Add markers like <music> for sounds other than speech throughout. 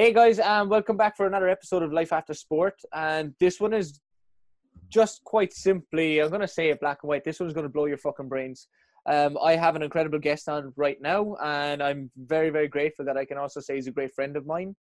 Hey guys, and um, welcome back for another episode of Life After Sport. And this one is just quite simply, I'm going to say it black and white. This one's going to blow your fucking brains. Um, I have an incredible guest on right now, and I'm very, very grateful that I can also say he's a great friend of mine.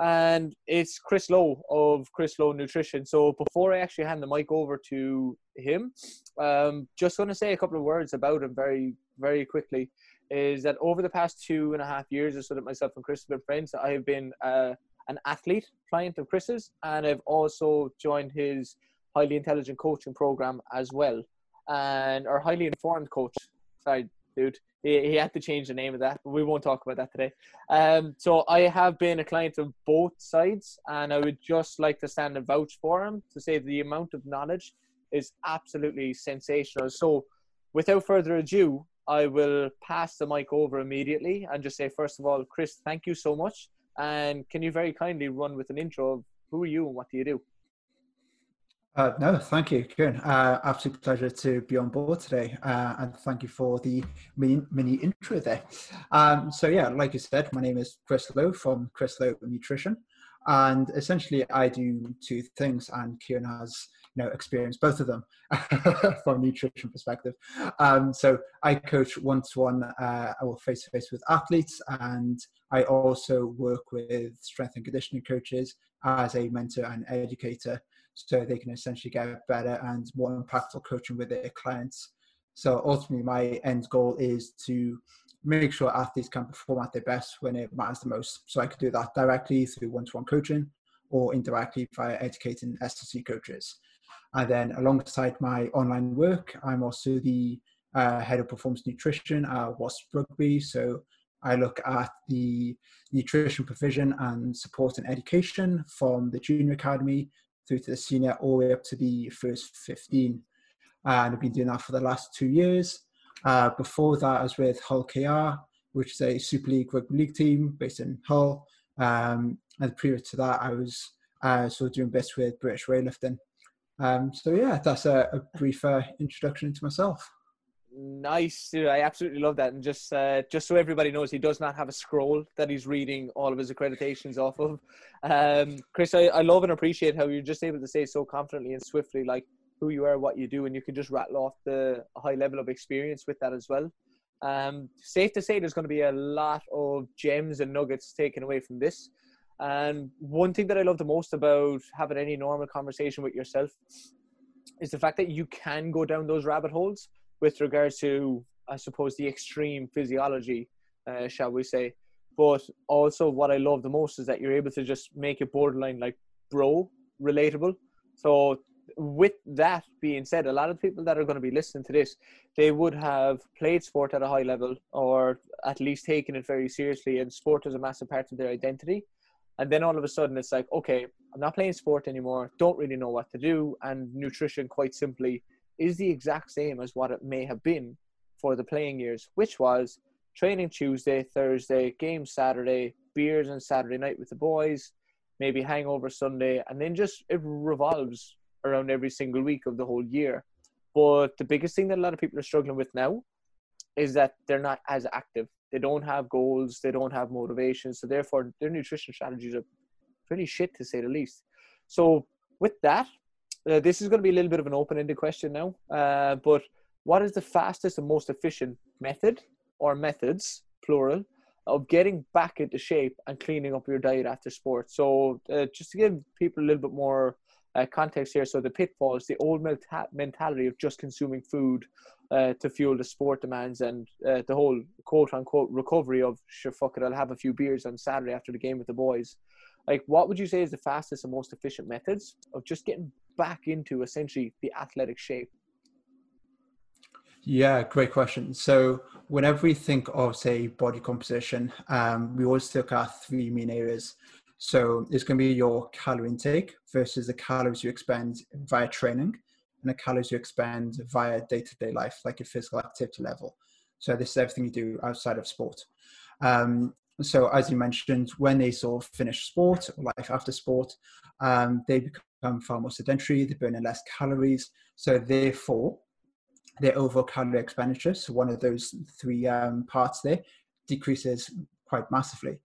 And it's Chris Lowe of Chris Lowe Nutrition. So before I actually hand the mic over to him, um, just going to say a couple of words about him very, very quickly is that over the past two and a half years or so that myself and Chris have been friends, I have been uh, an athlete client of Chris's, and I've also joined his highly intelligent coaching program as well, and our highly informed coach. Sorry, dude. He, he had to change the name of that, but we won't talk about that today. Um, so I have been a client of both sides, and I would just like to stand and vouch for him to say the amount of knowledge is absolutely sensational. So, without further ado, I will pass the mic over immediately and just say, first of all, Chris, thank you so much. And can you very kindly run with an intro of who are you and what do you do? Uh, no, thank you, Kieran. Uh, absolute pleasure to be on board today, uh, and thank you for the mini, mini intro there. Um, so yeah, like you said, my name is Chris Lowe from Chris Lowe Nutrition, and essentially I do two things, and Kieran has you know experience both of them <laughs> from a nutrition perspective. Um, so I coach one to one I or face to face with athletes, and I also work with strength and conditioning coaches as a mentor and educator, so they can essentially get better and more impactful coaching with their clients. So ultimately, my end goal is to make sure athletes can perform at their best when it matters the most. So I could do that directly through one-to-one coaching or indirectly via educating S&C coaches. And then alongside my online work, I'm also the uh, head of performance nutrition at Wasps Rugby. So I look at the nutrition provision and support and education from the junior academy through to the senior, all the way up to the first 15. And I've been doing that for the last two years. Uh, before that, I was with Hull KR, which is a Super League rugby league team based in Hull. Um, and previous to that, I was uh, sort of doing bits with British weightlifting. Um, so yeah, that's a, a brief uh, introduction to myself. Nice, I absolutely love that. And just uh, just so everybody knows, he does not have a scroll that he's reading all of his accreditations off of. Um, Chris, I, I love and appreciate how you're just able to say so confidently and swiftly, like who you are, what you do, and you can just rattle off the high level of experience with that as well. Um, safe to say, there's going to be a lot of gems and nuggets taken away from this. And one thing that I love the most about having any normal conversation with yourself is the fact that you can go down those rabbit holes with regards to, I suppose, the extreme physiology, uh, shall we say. But also, what I love the most is that you're able to just make it borderline like bro relatable. So, with that being said, a lot of people that are going to be listening to this, they would have played sport at a high level or at least taken it very seriously, and sport is a massive part of their identity and then all of a sudden it's like okay i'm not playing sport anymore don't really know what to do. And nutrition quite simply is the exact same as what it may have been for the playing years which was training tuesday thursday game saturday beers on saturday night with the boys maybe hangover sunday and then just it revolves around every single week of the whole year. But the biggest thing that a lot of people are struggling with now is that they're not as active they don't have goals. They don't have motivation. So therefore, their nutrition strategies are pretty shit to say the least. So with that, uh, this is going to be a little bit of an open-ended question now. Uh, but what is the fastest and most efficient method or methods, plural, of getting back into shape and cleaning up your diet after sport? So uh, just to give people a little bit more uh, context here. So the pitfalls, the old mentality of just consuming food uh, to fuel the sport demands and uh, the whole quote unquote recovery of sure fuck it I'll have a few beers on Saturday after the game with the boys. Like what would you say is the fastest and most efficient methods of just getting back into essentially the athletic shape? Yeah, great question. So whenever we think of say body composition, um, we always look at three main areas. So it's going to be your calorie intake versus the calories you expend via training and calories you expend via day-to-day life, like your physical activity level. So this is everything you do outside of sport. Um, so as you mentioned, when they sort of finish sport or life after sport, um, they become far more sedentary, they're burning less calories. So therefore, their overall calorie expenditure, so one of those three um, parts there, decreases quite massively.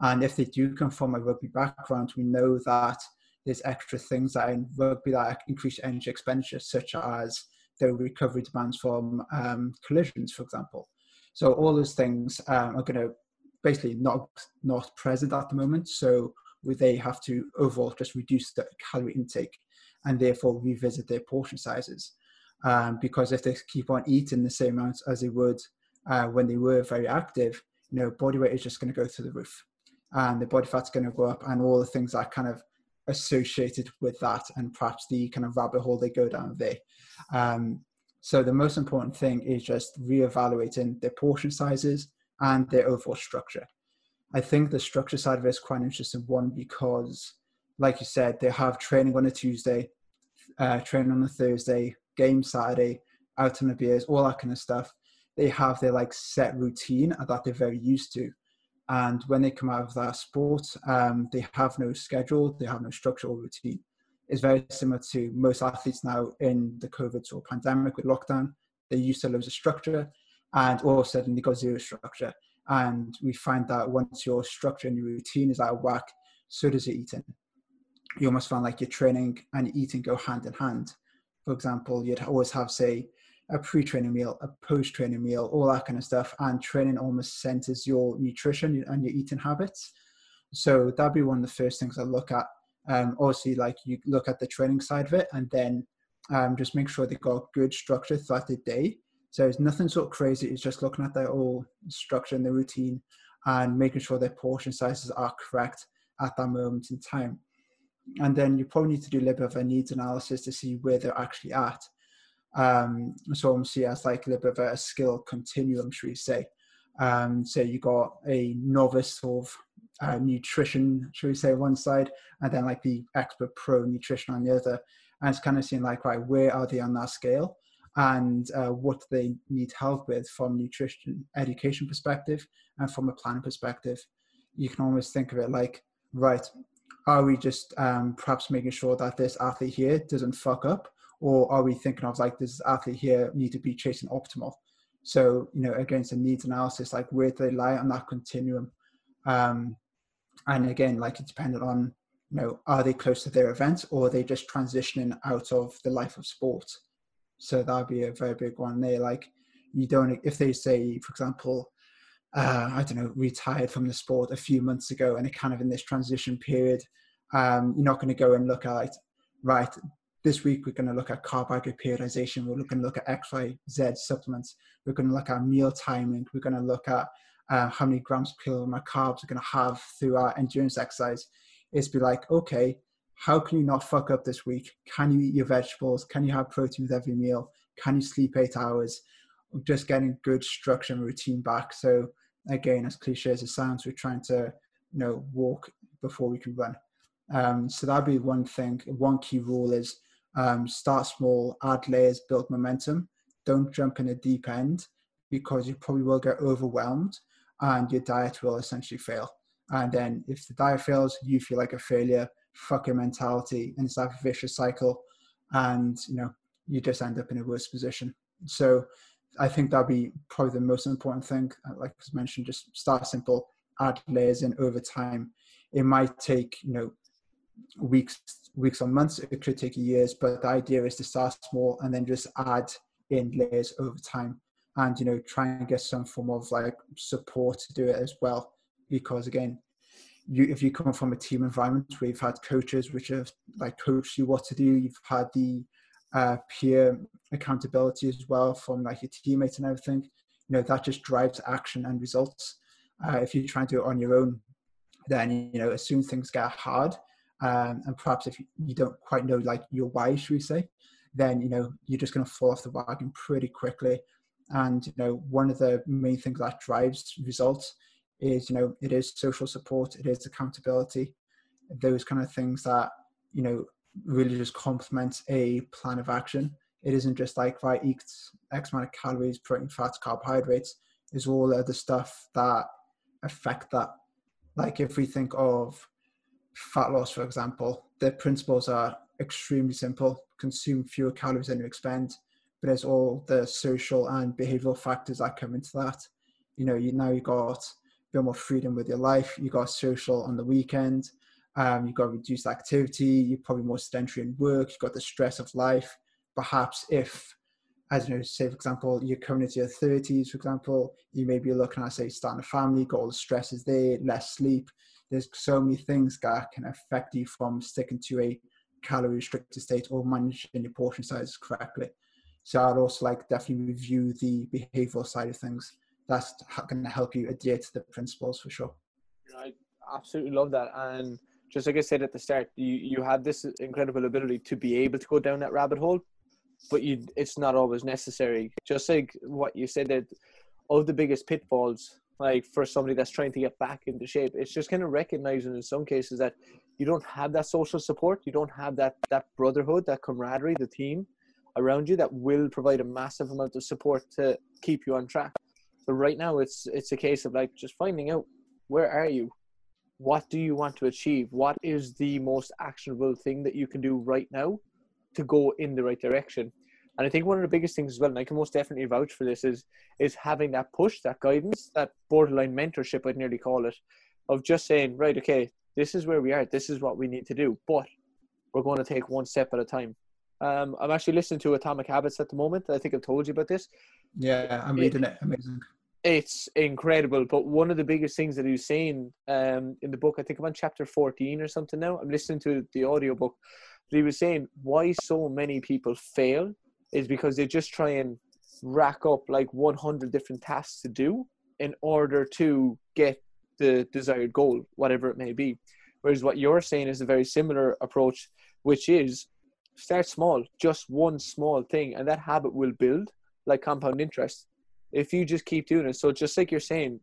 And if they do come from a rugby background, we know that there's extra things that in rugby that increase energy expenditure, such as the recovery demands from um, collisions, for example. So all those things um, are going to basically not not present at the moment. So they have to overall just reduce the calorie intake and therefore revisit their portion sizes. Um, because if they keep on eating the same amount as they would uh, when they were very active, you know, body weight is just going to go through the roof, and the body fat's going to go up, and all the things that kind of associated with that, and perhaps the kind of rabbit hole they go down there. Um, so the most important thing is just reevaluating their portion sizes and their overall structure. I think the structure side of it is quite an interesting one because, like you said, they have training on a Tuesday, uh, training on a Thursday, game Saturday, out on the beers, all that kind of stuff. They have their like set routine that they're very used to. And when they come out of that sport, um, they have no schedule, they have no structure or routine. It's very similar to most athletes now in the COVID of pandemic with lockdown. They used to lose a structure and all of a sudden they got zero structure. And we find that once your structure and your routine is out of whack, so does your eating. You almost find like your training and eating go hand in hand for example, you'd always have, say, a pre-training meal, a post-training meal, all that kind of stuff. And training almost centers your nutrition and your eating habits. So that'd be one of the first things I look at. Um, obviously, like you look at the training side of it, and then um, just make sure they've got good structure throughout the day. So it's nothing sort of crazy. It's just looking at their whole structure and the routine, and making sure their portion sizes are correct at that moment in time and then you probably need to do a little bit of a needs analysis to see where they're actually at. Um, so see as like a little bit of a skill continuum, should we say? Um, so you got a novice of uh, nutrition, should we say, one side, and then like the expert pro nutrition on the other, and it's kind of seeing like right where are they on that scale, and uh, what they need help with from nutrition education perspective and from a planning perspective. You can almost think of it like right are we just um, perhaps making sure that this athlete here doesn't fuck up or are we thinking of like this athlete here need to be chasing optimal so you know against the needs analysis like where do they lie on that continuum um, and again like it's dependent on you know are they close to their event or are they just transitioning out of the life of sport so that would be a very big one there like you don't if they say for example uh, I don't know, retired from the sport a few months ago and are kind of in this transition period. Um, you're not going to go and look at, right, this week we're going to look at carbohydrate periodization. We're going to look at X, Y, Z supplements. We're going to look at meal timing. We're going to look at uh, how many grams per of carbs we're going to have through our endurance exercise. It's be like, okay, how can you not fuck up this week? Can you eat your vegetables? Can you have protein with every meal? Can you sleep eight hours? Just getting good structure and routine back. So again, as cliche as it sounds, we're trying to, you know, walk before we can run. Um, so that'd be one thing. One key rule is um, start small, add layers, build momentum. Don't jump in the deep end because you probably will get overwhelmed and your diet will essentially fail. And then if the diet fails, you feel like a failure, fuck your mentality, and it's that vicious cycle. And you know, you just end up in a worse position. So I think that'd be probably the most important thing. Uh, like I mentioned, just start simple, add layers in over time. It might take you know weeks, weeks or months. It could take years, but the idea is to start small and then just add in layers over time, and you know try and get some form of like support to do it as well. Because again, you if you come from a team environment where you've had coaches which have like coached you what to do, you've had the uh, peer accountability as well from like your teammates and everything. You know that just drives action and results. Uh, if you try and do it on your own, then you know as soon as things get hard, um, and perhaps if you don't quite know like your why, should we say, then you know you're just going to fall off the wagon pretty quickly. And you know one of the main things that drives results is you know it is social support, it is accountability, those kind of things that you know really just complements a plan of action. It isn't just like right, eat X amount of calories, protein, fats, carbohydrates. Is all the stuff that affect that. Like if we think of fat loss, for example, the principles are extremely simple: consume fewer calories than you expend. But there's all the social and behavioral factors that come into that. You know, you now you got a bit more freedom with your life. You got social on the weekend. Um, you've got reduced activity. You're probably more sedentary in work. You've got the stress of life. Perhaps if, as you know, say for example, you're coming into your 30s, for example, you may be looking at say starting a family, got all the stresses there, less sleep. There's so many things that can affect you from sticking to a calorie restricted state or managing your portion sizes correctly. So I'd also like definitely review the behavioral side of things. That's going to help you adhere to the principles for sure. I absolutely love that. And just like I said at the start, you, you have this incredible ability to be able to go down that rabbit hole, but you it's not always necessary. Just like what you said that of the biggest pitfalls, like for somebody that's trying to get back into shape, it's just kind of recognizing in some cases that you don't have that social support, you don't have that that brotherhood, that camaraderie, the team around you that will provide a massive amount of support to keep you on track. So right now it's it's a case of like just finding out where are you? What do you want to achieve? What is the most actionable thing that you can do right now to go in the right direction? And I think one of the biggest things as well, and I can most definitely vouch for this, is is having that push, that guidance, that borderline mentorship, I'd nearly call it, of just saying, right, okay, this is where we are, this is what we need to do, but we're going to take one step at a time. Um, I'm actually listening to Atomic Habits at the moment. I think I've told you about this. Yeah, I'm reading it. it. Amazing. It's incredible. But one of the biggest things that he was saying um, in the book, I think I'm on chapter 14 or something now. I'm listening to the audiobook. But he was saying why so many people fail is because they just try and rack up like 100 different tasks to do in order to get the desired goal, whatever it may be. Whereas what you're saying is a very similar approach, which is start small, just one small thing, and that habit will build like compound interest. If you just keep doing it, so just like you're saying,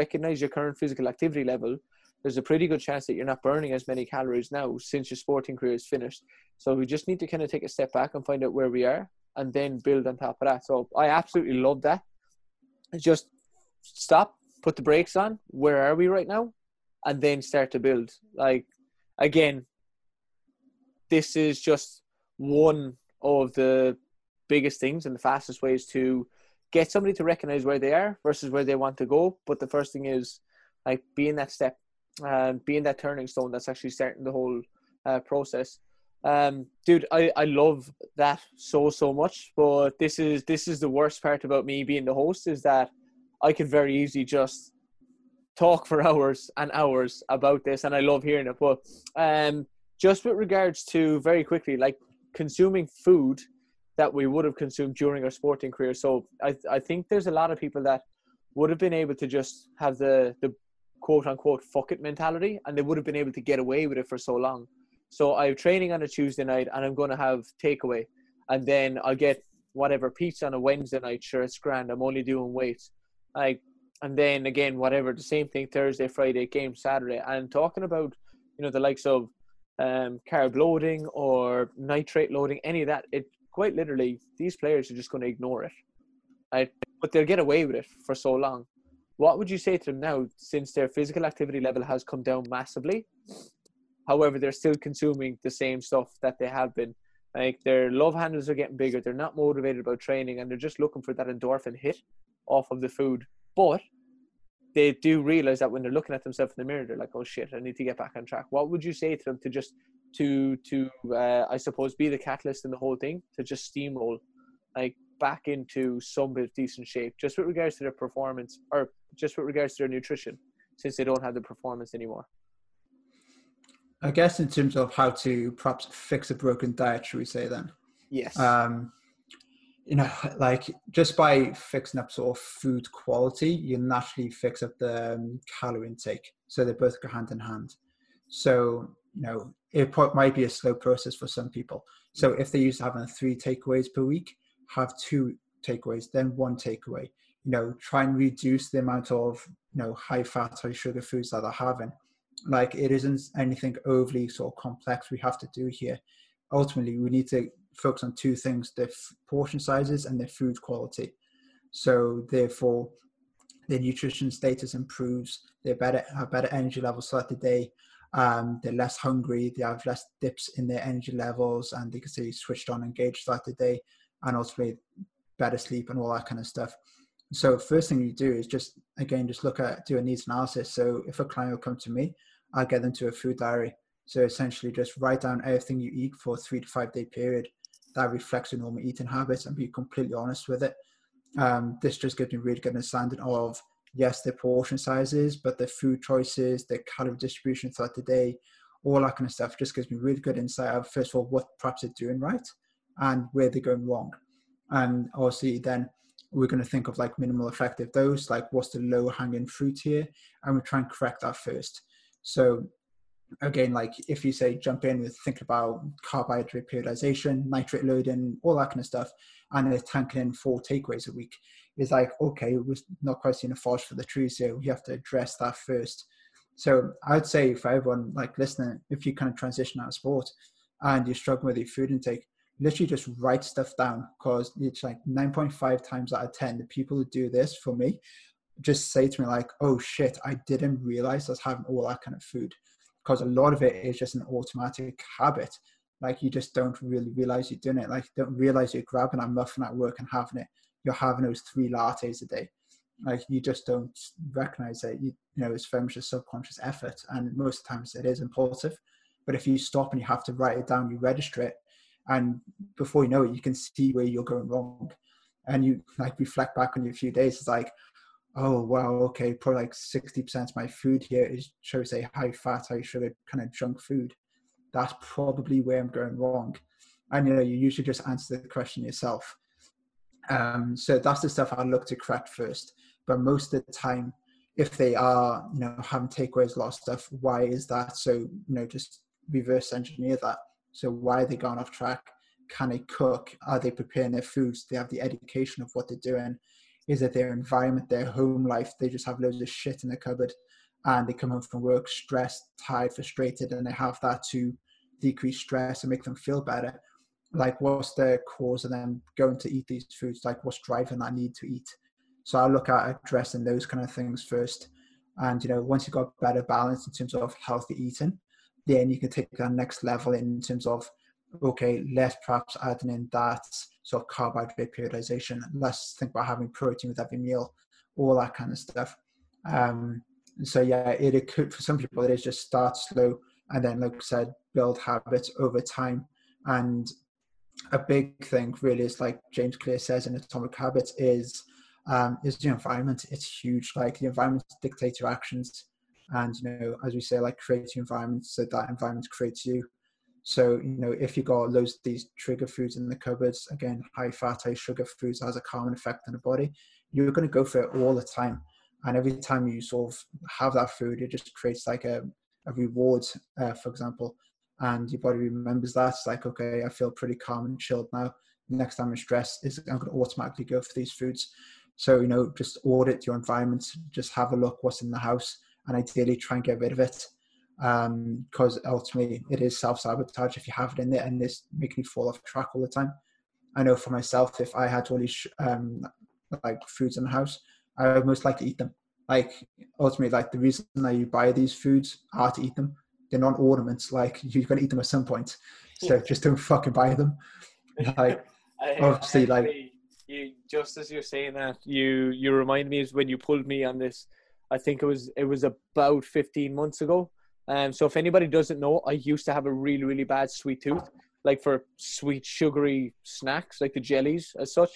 recognize your current physical activity level. There's a pretty good chance that you're not burning as many calories now since your sporting career is finished. So we just need to kind of take a step back and find out where we are, and then build on top of that. So I absolutely love that. Just stop, put the brakes on. Where are we right now? And then start to build. Like again, this is just one of the biggest things and the fastest ways to get somebody to recognize where they are versus where they want to go. But the first thing is like being that step and being that turning stone that's actually starting the whole uh, process. Um, dude, I, I love that so so much. But this is this is the worst part about me being the host is that I could very easily just talk for <laughs> hours and hours about this, and I love hearing it. But um, just with regards to very quickly, like consuming food that we would have consumed during our sporting career. So I, I think there's a lot of people that would have been able to just have the, the quote unquote fuck it mentality and they would have been able to get away with it for so long. So I'm training on a Tuesday night and I'm going to have takeaway and then I'll get whatever pizza on a Wednesday night. Sure, it's grand. I'm only doing weights. Like, and then again, whatever, the same thing Thursday, Friday, game Saturday. And talking about, you know, the likes of um, carb loading or nitrate loading, any of that, it quite literally these players are just going to ignore it. Right? But they'll get away with it for so long. What would you say to them now, since their physical activity level has come down massively? However, they're still consuming the same stuff that they have been. Like their love handles are getting bigger. They're not motivated about training, and they're just looking for that endorphin hit off of the food. But they do realize that when they're looking at themselves in the mirror, they're like, "Oh shit, I need to get back on track." What would you say to them to just to to uh, I suppose be the catalyst in the whole thing to just steamroll like back into some bit of decent shape, just with regards to their performance or just with regards to their nutrition, since they don't have the performance anymore. I guess in terms of how to perhaps fix a broken diet, should we say then? Yes. Um, you know, like just by fixing up sort of food quality, you naturally fix up the um, calorie intake. So they both go hand in hand. So, you know, it might be a slow process for some people. So if they used to having three takeaways per week, have two takeaways, then one takeaway. You know, try and reduce the amount of, you know, high fat, high sugar foods that they're having. Like it isn't anything overly sort of complex we have to do here. Ultimately, we need to focus on two things their portion sizes and their food quality. So, therefore, their nutrition status improves, they better, have better energy levels throughout the day, um, they're less hungry, they have less dips in their energy levels, and they can stay switched on, engaged throughout the day, and ultimately better sleep and all that kind of stuff. So first thing you do is just again just look at do a needs analysis. So if a client will come to me, I'll get them to a food diary. So essentially just write down everything you eat for a three to five day period that reflects your normal eating habits and be completely honest with it. Um, this just gives me really good understanding of yes, their portion sizes, but their food choices, their calorie distribution throughout the day, all that kind of stuff just gives me really good insight of first of all what perhaps they're doing right and where they're going wrong. And obviously then we're going to think of like minimal effective dose, like what's the low hanging fruit here, and we try and correct that first. So again, like if you say jump in with think about carbohydrate periodization, nitrate loading, all that kind of stuff, and they're tanking in four takeaways a week, it's like okay, we're not quite seeing a forest for the trees here. We have to address that first. So I'd say for everyone like listening, if you kind of transition out of sport and you're struggling with your food intake, literally just write stuff down because it's like 9.5 times out of 10 the people who do this for me just say to me like oh shit i didn't realize i was having all that kind of food. Because a lot of it is just an automatic habit. Like you just don't really realize you're doing it. Like don't realize you're grabbing a muffin at work and having it. You're having those three lattes a day. Like you just don't recognize it. You, you know it's very much a subconscious effort and most times it is impulsive. But if you stop and you have to write it down you register it and before you know it you can see where you're going wrong. And you like reflect back on your few days it's like oh wow okay probably like 60% of my food here is shall we say high fat high sugar kind of junk food. That's probably where i'm going wrong. And you know you usually just answer the question yourself. Um, so that's the stuff i look to correct first. But most of the time if they are you know having takeaways a lot of stuff why is that? So you know just reverse engineer that so why are they gone off track? Can they cook? Are they preparing their foods? Do they have the education of what they're doing? Is it their environment, their home life? They just have loads of shit in the cupboard and they come home from work stressed, tired, frustrated, and they have that to decrease stress and make them feel better. Like, what's the cause of them going to eat these foods? Like, what's driving that need to eat? So I look at addressing those kind of things first. And you know, once you've got better balance in terms of healthy eating, then you can take that next level in terms of okay, less perhaps adding in that sort of carbohydrate periodization. Let's think about having protein with every meal, all that kind of stuff. Um, so yeah, it, it could for some people it is just start slow and then, like I said, build habits over time. And a big thing really is like James Clear says in Atomic Habits is um, is the environment. It's huge. Like the environment dictates your actions and you know as we say like create your environment so that environment creates you. So you know if you got loads of these trigger foods in the cupboards again high fat high sugar foods has a calming effect on the body you're going to go for it all the time. And every time you sort of have that food it just creates like a, a reward uh, for example. And your body remembers that. It's like okay i feel pretty calm and chilled now. Next time i'm stressed is i'm going to automatically go for these foods. So you know just audit your environment. Just have a look what's in the house and ideally try and get rid of it because um, ultimately it is self-sabotage if you have it in there and this making you fall off track all the time. I know for myself if i had all these um, like foods in the house i would most likely eat them. Like ultimately like the reason that you buy these foods are to eat them. They're not ornaments. Like you're to eat them at some point. So yeah. just don't fucking buy them. Like <laughs> obviously like you just as you're saying that you you remind me is when you pulled me on this I think it was it was about 15 months ago. Um, so if anybody doesn't know, I used to have a really really bad sweet tooth, like for sweet sugary snacks, like the jellies as such.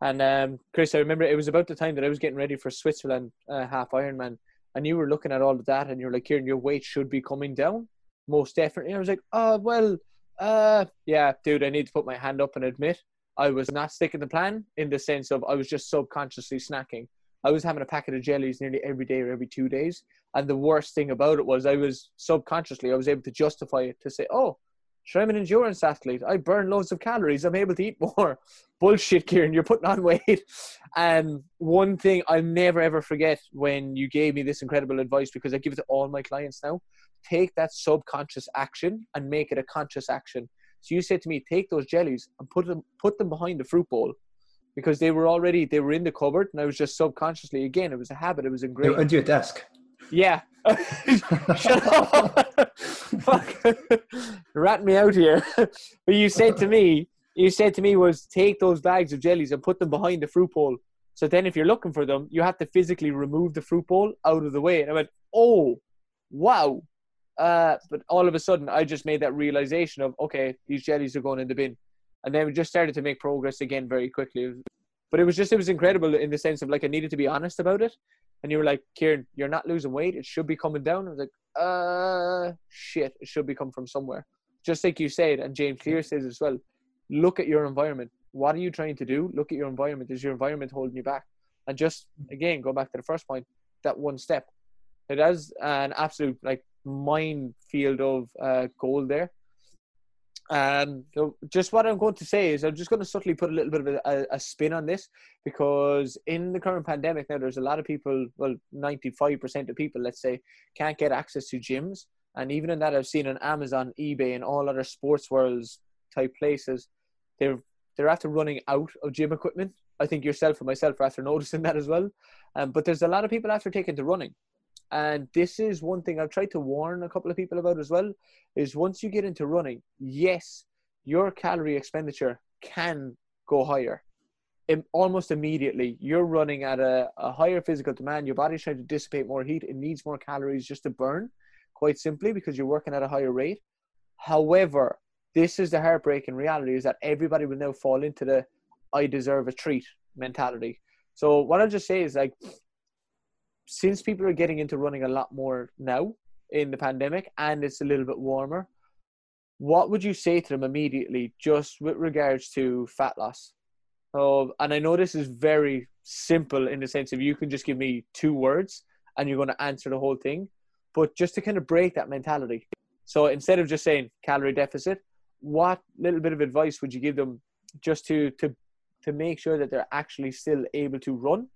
And um, Chris, I remember it was about the time that I was getting ready for Switzerland uh, half Ironman, and you were looking at all of that, and you're like, "Kieran, your weight should be coming down, most definitely." I was like, "Oh well, uh, yeah, dude, I need to put my hand up and admit I was not sticking the plan in the sense of I was just subconsciously snacking." I was having a packet of jellies nearly every day or every two days. And the worst thing about it was I was subconsciously, I was able to justify it to say, oh, sure, I'm an endurance athlete. I burn loads of calories. I'm able to eat more. <laughs> Bullshit, Kieran, you're putting on weight. <laughs> And one thing I'll never ever forget when you gave me this incredible advice because I give it to all my clients now take that subconscious action and make it a conscious action. So you said to me, take those jellies and put them put them behind the fruit bowl because they were already they were in the cupboard and I was just subconsciously again it was a habit it was ingrained under your desk yeah shut <laughs> up fuck <laughs> rat me out here but you said to me you said to me was take those bags of jellies and put them behind the fruit bowl So then, if you're looking for them, you have to physically remove the fruit bowl out of the way. And I went, oh, wow. Uh, but all of a sudden, I just made that realization of, okay, these jellies are going in the bin. And then we just started to make progress again very quickly. But it was just, it was incredible in the sense of like, I needed to be honest about it. And you were like, Kieran, you're not losing weight. It should be coming down. I was like, uh, shit, it should be coming from somewhere. Just like you said, and James Clear says as well, look at your environment what are you trying to do? Look at your environment. Is your environment holding you back? And just again, go back to the first point, that one step. It has an absolute like minefield of uh, gold there. Um, so just what I'm going to say is I'm just going to subtly put a little bit of a, a, spin on this because in the current pandemic now, there's a lot of people, well, 95% of people, let's say, can't get access to gyms. And even in that, I've seen on Amazon, eBay, and all other sports worlds type places, they're they're after running out of gym equipment. I think yourself and myself are after <laughs> noticing that as well. Um, but there's a lot of people after taking to running. And this is one thing I've tried to warn a couple of people about as well is once you get into running, yes, your calorie expenditure can go higher. It, almost immediately, you're running at a, a higher physical demand. Your body's trying to dissipate more heat. It needs more calories just to burn, quite simply, because you're working at a higher rate. However, this is the heartbreaking reality is that everybody will now fall into the I deserve a treat mentality. So what I'll just say is like since people are getting into running a lot more now in the pandemic and it's a little bit warmer, what would you say to them immediately just with regards to fat loss? Oh, and I know this is very simple in the sense of you can just give me two words and you're going to answer the whole thing, but just to kind of break that mentality. So instead of just saying calorie deficit, what little bit of advice would you give them just to to to make sure that they're actually still able to run,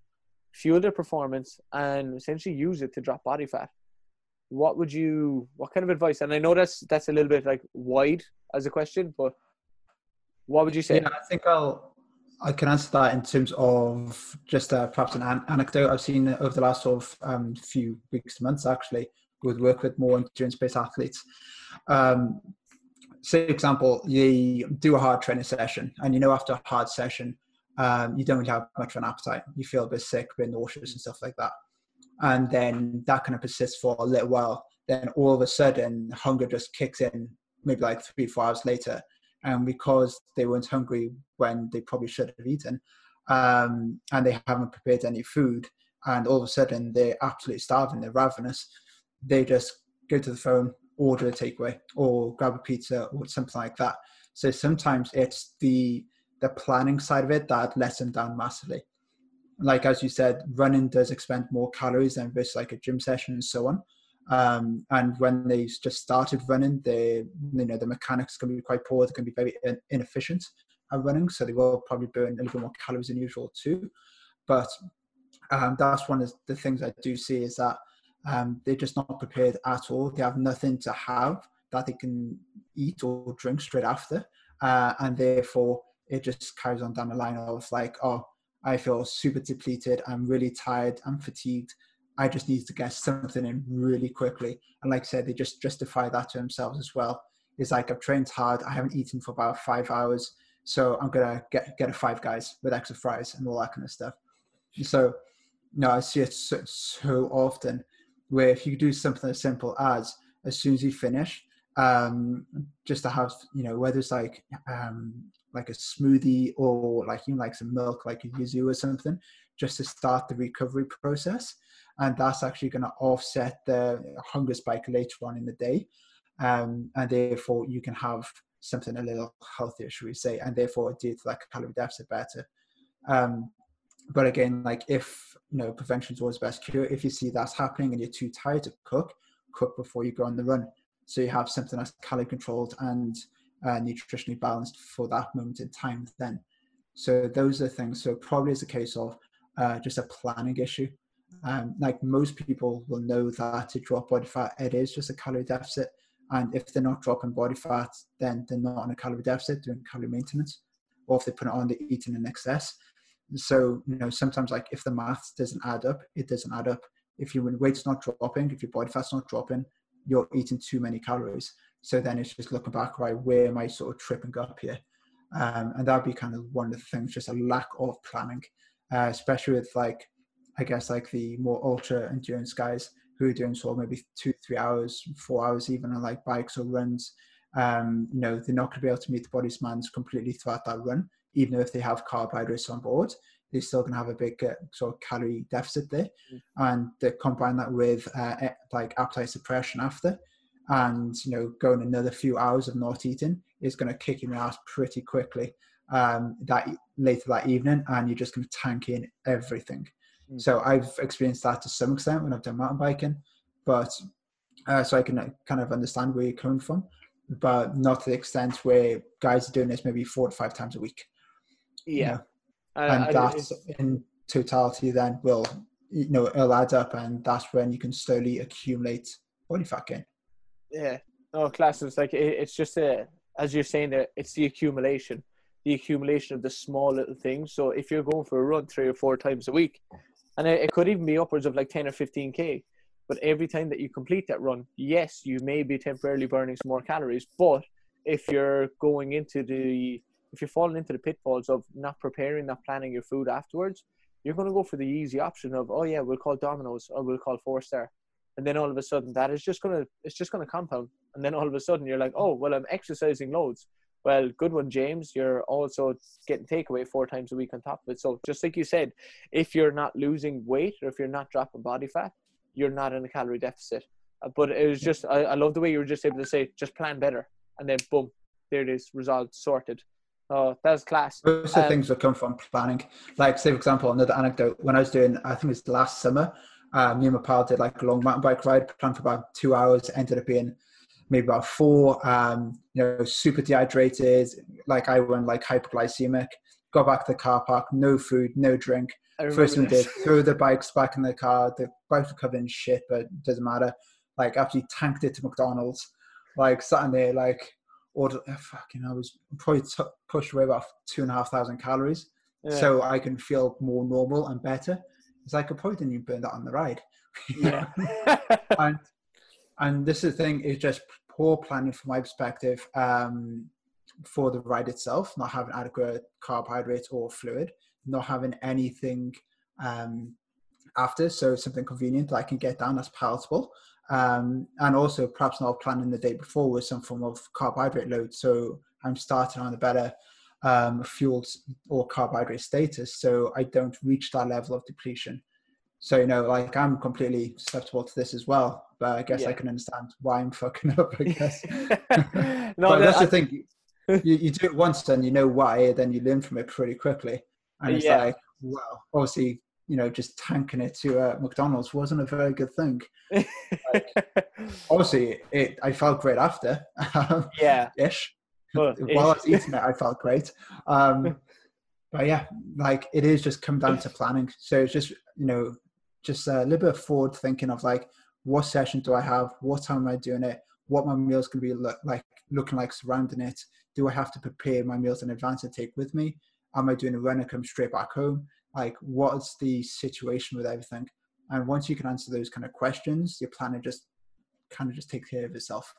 fuel their performance, and essentially use it to drop body fat? What would you? What kind of advice? And I know that's that's a little bit like wide as a question, but what would you say? Yeah, I think I'll I can answer that in terms of just uh, perhaps an, an anecdote I've seen over the last sort of um, few weeks, months actually, with work with more endurance-based athletes. Um, say example you do a hard training session and you know after a hard session um, you don't really have much of an appetite. You feel a bit sick a bit nauseous and stuff like that. And then that kind of persists for a little while. Then all of a sudden hunger just kicks in maybe like three four hours later. And because they weren't hungry when they probably should have eaten um, and they haven't prepared any food and all of a sudden they're absolutely starving they're ravenous they just go to the phone order a takeaway or grab a pizza or something like that. So sometimes it's the the planning side of it that lets them down massively. Like as you said, running does expend more calories than versus like a gym session and so on. Um, and when they just started running, they you know the mechanics can be quite poor. They can be very inefficient at running, so they will probably burn a little bit more calories than usual too. But um, that's one of the things I do see is that um, they're just not prepared at all. They have nothing to have that they can eat or drink straight after, uh, and therefore it just carries on down the line of like, oh, I feel super depleted. I'm really tired. I'm fatigued. I just need to get something in really quickly. And like I said, they just justify that to themselves as well. It's like I've trained hard. I haven't eaten for about five hours, so I'm gonna get get a five guys with extra fries and all that kind of stuff. So, no, I see it so, so often where if you do something as simple as as soon as you finish um, just to have you know whether it's like um, like a smoothie or like even like some milk like a Yazoo or something just to start the recovery process and that's actually going to offset the hunger spike later on in the day um, and therefore you can have something a little healthier should we say and therefore do like calorie deficit better um, but again like if you know, prevention is always best cure. If you see that's happening and you're too tired to cook, cook before you go on the run. So you have something that's calorie controlled and uh, nutritionally balanced for that moment in time then. So those are things. So probably is a case of uh, just a planning issue. Um, like most people will know that to drop body fat, it is just a calorie deficit. And if they're not dropping body fat, then they're not on a calorie deficit, doing calorie maintenance. Or if they put it on, they're eating in excess so you know sometimes like if the maths doesn't add up it doesn't add up if your weight's not dropping if your body fat's not dropping you're eating too many calories so then it's just looking back right where am i sort of tripping up here um, and that'd be kind of one of the things just a lack of planning uh, especially with like I guess like the more ultra endurance guys who are doing sort of maybe two, three hours, four hours even on like bikes or runs. Um, you know, they're not going to be able to meet the body's demands completely throughout that run, even if they have carbohydrates on board. They're still going to have a big uh, sort of calorie deficit there, mm. and they combine that with uh, like appetite suppression after, and you know, going another few hours of not eating is going to kick in your ass pretty quickly um, that later that evening, and you're just going to tank in everything. Mm. So I've experienced that to some extent when I've done mountain biking, but uh, so I can kind of understand where you're coming from, but not to the extent where guys are doing this maybe four to five times a week. Yeah, you know? and that in totality then will you know it'll add up, and that's when you can slowly accumulate body fat gain. Yeah, no, class. It's like it's just a as you're saying that it's the accumulation the accumulation of the small little things. So if you're going for a run three or four times a week, and it, it could even be upwards of like 10 or 15k, but every time that you complete that run, yes, you may be temporarily burning some more calories, but if you're going into the if you're falling into the pitfalls of not preparing, not planning your food afterwards, you're going to go for the easy option of, oh yeah, we'll call Domino's or we'll call Four Star, and then all of a sudden that is just gonna it's just gonna compound, and then all of a sudden you're like, oh well, I'm exercising loads, well, good one, James. You're also getting takeaway four times a week on top of it. So, just like you said, if you're not losing weight or if you're not dropping body fat, you're not in a calorie deficit. Uh, but it was just, I, I love the way you were just able to say, just plan better. And then, boom, there it is, resolved, sorted. Oh, that's class. Most of um, things that come from planning. Like, say, for example, another anecdote. When I was doing, I think it was last summer, uh, me and my pal did like a long mountain bike ride, planned for about two hours, ended up being maybe about four, um, you know, super dehydrated, like I went like hypoglycemic, got back to the car park, no food, no drink. First thing we did, throw the bikes back in the car. The bikes were covered in shit, but it doesn't matter. Like after tanked it to McDonald's, like sat in there, like ordered, oh, fucking, I was probably t- pushed away about two and a half thousand calories. Yeah. So I can feel more normal and better. It's like a didn't even burn that on the ride. <laughs> Yeah. <laughs> and and this is the thing is just poor planning from my perspective um, for the ride itself, not having adequate carbohydrates or fluid, not having anything um, after, so something convenient that I can get down that's palatable. Um, and also perhaps not planning the day before with some form of carbohydrate load. So I'm starting on a better um, fuel or carbohydrate status, so I don't reach that level of depletion. So you know, like I'm completely susceptible to this as well. But I guess yeah. I can understand why I'm <laughs> fucking up. I guess. <laughs> no, but that's I, the thing. <laughs> You, you do it once, and you know why. Then you learn from it pretty quickly. And it's yeah. like, well, obviously, you know, just tanking it to uh, McDonald's wasn't a very good thing. like, obviously, it. I felt great after. yeah. Ish. Well, <laughs> While I was eating it, I felt great. Um, <laughs> but yeah, like it is just come down to planning. So it's just you know just a little bit of forward thinking of like what session do I have, what time am I doing it, what my meals gonna be look, like looking like surrounding it. Do I have to prepare my meals in advance and take with me? Am I doing a run and come straight back home? Like what's the situation with everything? And once you can answer those kind of questions, your planner just kind of just takes care of itself.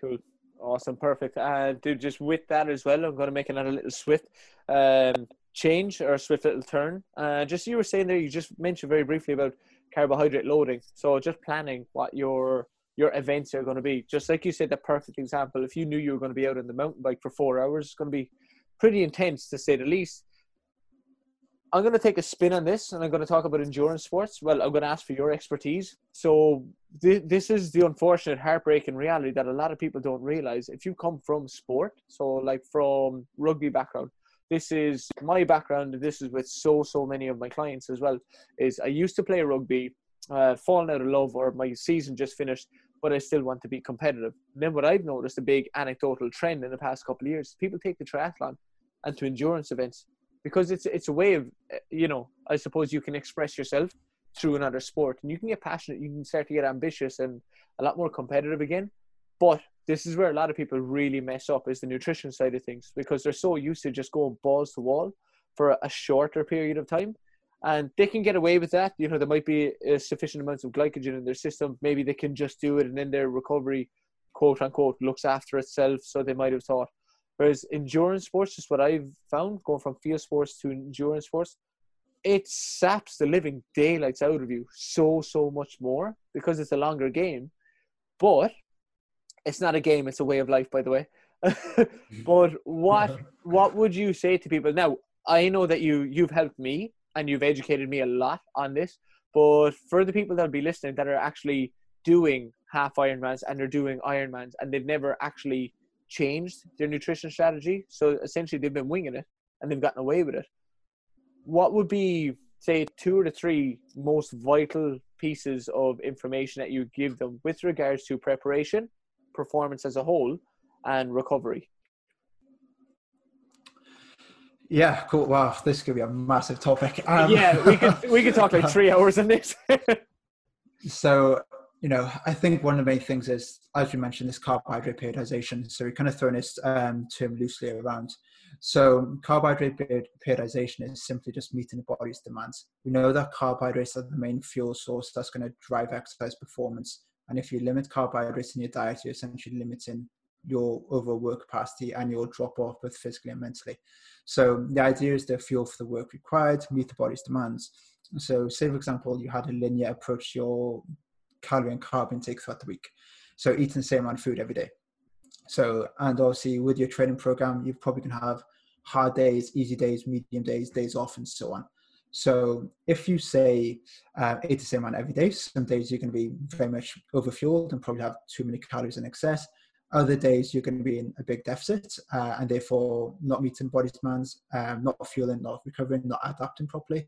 Cool. Awesome, perfect. And uh, dude, just with that as well, I'm going to make another little swift um, change or swift little turn. Uh, just you were saying there, you just mentioned very briefly about carbohydrate loading. So just planning what your your events are going to be. Just like you said, the perfect example. If you knew you were going to be out on the mountain bike for four hours, it's going to be pretty intense to say the least. I'm going to take a spin on this and I'm going to talk about endurance sports. Well, I'm going to ask for your expertise. So, th- this is the unfortunate, heartbreaking reality that a lot of people don't realize. If you come from sport, so like from rugby background, this is my background. This is with so so many of my clients as well. Is I used to play rugby, uh, fallen out of love, or my season just finished, but I still want to be competitive. And then what I've noticed a big anecdotal trend in the past couple of years: people take the triathlon and to endurance events because it's it's a way of uh, you know I suppose you can express yourself through another sport and you can get passionate you can start to get ambitious and a lot more competitive again. But this is where a lot of people really mess up is the nutrition side of things because they're so used to just going balls to wall for a shorter period of time. And they can get away with that. You know there might be a sufficient amounts of glycogen in their system. Maybe they can just do it and then their recovery quote unquote looks after itself. So they might have thought whereas endurance sports just what i've found going from field sports to endurance sports it saps the living daylights out of you so so much more because it's a longer game. But it's not a game; it's a way of life, by the way. <laughs> but what <laughs> what would you say to people now? I know that you you've helped me and you've educated me a lot on this. But for the people that'll be listening that are actually doing half Ironmans and they're doing Ironmans and they've never actually changed their nutrition strategy, so essentially they've been winging it and they've gotten away with it. What would be say two or the three most vital pieces of information that you give them with regards to preparation, performance as a whole, and recovery? Yeah, cool. Wow, this could be a massive topic. Um, yeah, we could we could talk like <laughs> three hours on this. <laughs> so, you know, I think one of the main things is, as you mentioned, this carbohydrate periodization. So we kind of thrown this um, term loosely around. So carbohydrate periodization is simply just meeting the body's demands. We know that carbohydrates are the main fuel source that's going to drive exercise performance. And if you limit carbohydrates in your diet, you're essentially limiting your overall work capacity and your drop off both physically and mentally. So the idea is to fuel for the work required meet the body's demands. So say for example you had a linear approach to your calorie and carb intake throughout the week. So eating the same amount of food every day. So and obviously with your training program you're probably gonna have hard days, easy days, medium days, days off and so on. So if you say uh, eat the same amount every day, some days you're going to be very much overfueled and probably have too many calories in excess. Other days you're going to be in a big deficit uh, and therefore not meeting body demands, um, not fueling, not recovering, not adapting properly,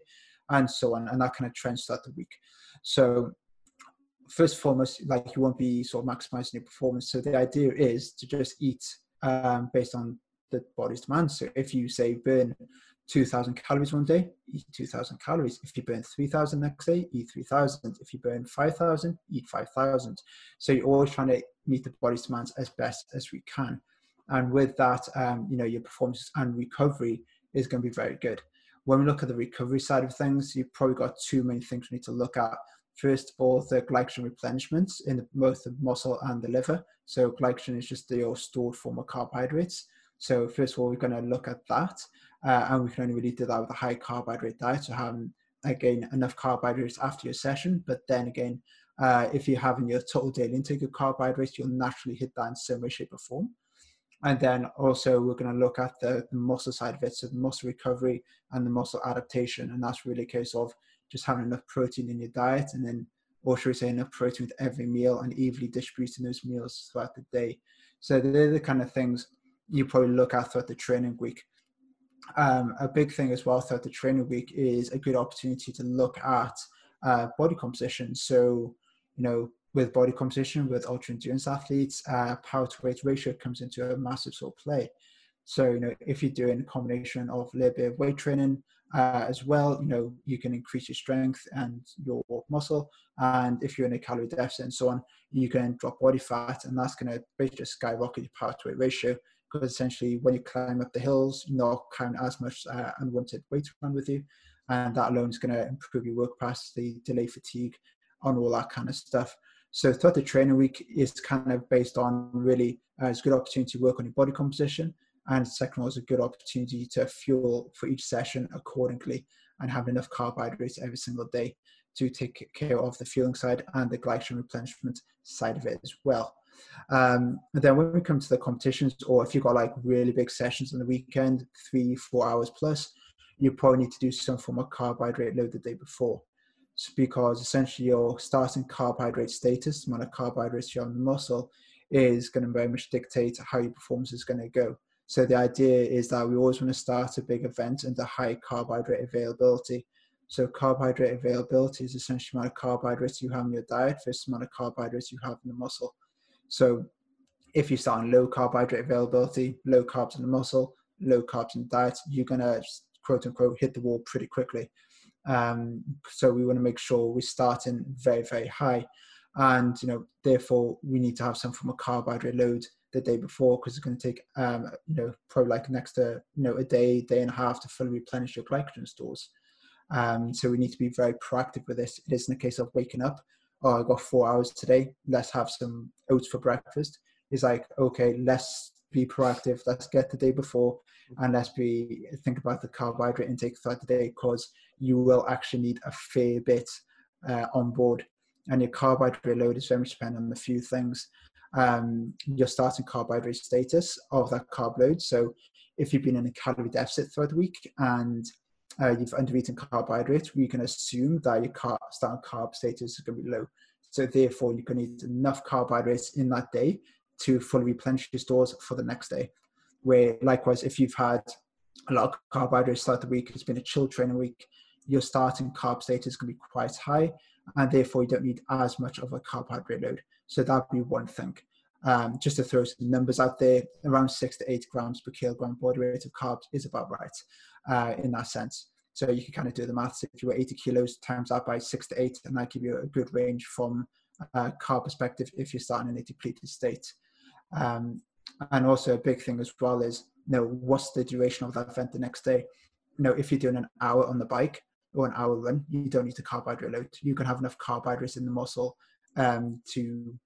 and so on. And that kind of trends throughout the week. So first and foremost, like you won't be sort of maximizing your performance. So the idea is to just eat um, based on the body's demands. So if you say burn 2,000 calories one day, eat 2,000 calories. If you burn 3,000 next day, eat 3,000. If you burn 5,000, eat 5,000. So you're always trying to meet the body's demands as best as we can. And with that, um, you know, your performance and recovery is going to be very good. When we look at the recovery side of things, you've probably got two main things we need to look at. First of all, the glycogen replenishment in both the muscle and the liver. So glycogen is just the stored form of carbohydrates. So first of all, we're going to look at that uh, and we can only really do that with a high carbohydrate diet. So having again enough carbohydrates after your session, but then again, uh, if you're having your total daily intake of carbohydrates, you'll naturally hit that in some way, shape, or form. And then also we're going to look at the, the muscle side of it, so the muscle recovery and the muscle adaptation, and that's really a case of just having enough protein in your diet, and then or should say enough protein with every meal and evenly distributing those meals throughout the day. So they're the kind of things you probably look at throughout the training week um, a big thing as well throughout the training week is a good opportunity to look at uh, body composition. So, you know, with body composition, with ultra endurance athletes, uh, power to weight ratio comes into a massive sort of play. So, you know, if you're doing a combination of a little bit of weight training uh, as well, you know, you can increase your strength and your muscle. And if you're in a calorie deficit and so on, you can drop body fat, and that's going to basically skyrocket your power to weight ratio because essentially when you climb up the hills, you're not carrying as much uh, unwanted weight around with you, and that alone is going to improve your work capacity, delay fatigue, on all that kind of stuff. So throughout the training week is kind of based on really uh, it's a good opportunity to work on your body composition, and second is a good opportunity to fuel for each session accordingly and have enough carbohydrates every single day to take care of the fueling side and the glycogen replenishment side of it as well. Um, and then when we come to the competitions, or if you've got like really big sessions on the weekend, three, four hours plus, you probably need to do some form of carbohydrate load the day before. So because essentially your starting carbohydrate status, amount of carbohydrates you have in the muscle, is going to very much dictate how your performance is going to go. So the idea is that we always want to start a big event under high carbohydrate availability. So carbohydrate availability is essentially the amount of carbohydrates you have in your diet versus the amount of carbohydrates you have in the muscle. So if you start on low carbohydrate availability, low carbs in the muscle, low carbs in the diet, you're gonna quote unquote hit the wall pretty quickly. Um, so we want to make sure we're starting very very high, and you know therefore we need to have some form of carbohydrate load the day before because it's going to take um, you know probably like next to you know a day day and a half to fully replenish your glycogen stores. Um, so we need to be very proactive with this. It isn't a case of waking up oh, I got four hours today. Let's have some oats for breakfast. It's like, okay, let's be proactive. Let's get the day before, and let's be think about the carbohydrate intake throughout the day because you will actually need a fair bit uh, on board, and your carbohydrate load is very much dependent on a few things. Um, your starting carbohydrate status of that carb load. So, if you've been in a calorie deficit throughout the week and uh, you've undereaten carbohydrates, we can assume that your car- starting carb status is going to be low. So therefore, going to need enough carbohydrates in that day to fully replenish your stores for the next day. Where likewise, if you've had a lot of carbohydrates throughout the week, it's been a chill training week, your starting carb status to be quite high, and therefore you don't need as much of a carbohydrate load. So that'd be one thing. Um, just to throw some numbers out there, around six to eight grams per kilogram body weight of carbs is about right uh, in that sense. So you can kind of do the maths. If you were 80 kilos, times that by six to eight, and that give you a good range from a carb perspective if you're starting in a depleted state. Um, and also a big thing as well is, you know, what's the duration of that event the next day? You know, if you're doing an hour on the bike or an hour run, you don't need to carbohydrate load. You can have enough carbohydrates in the muscle um, to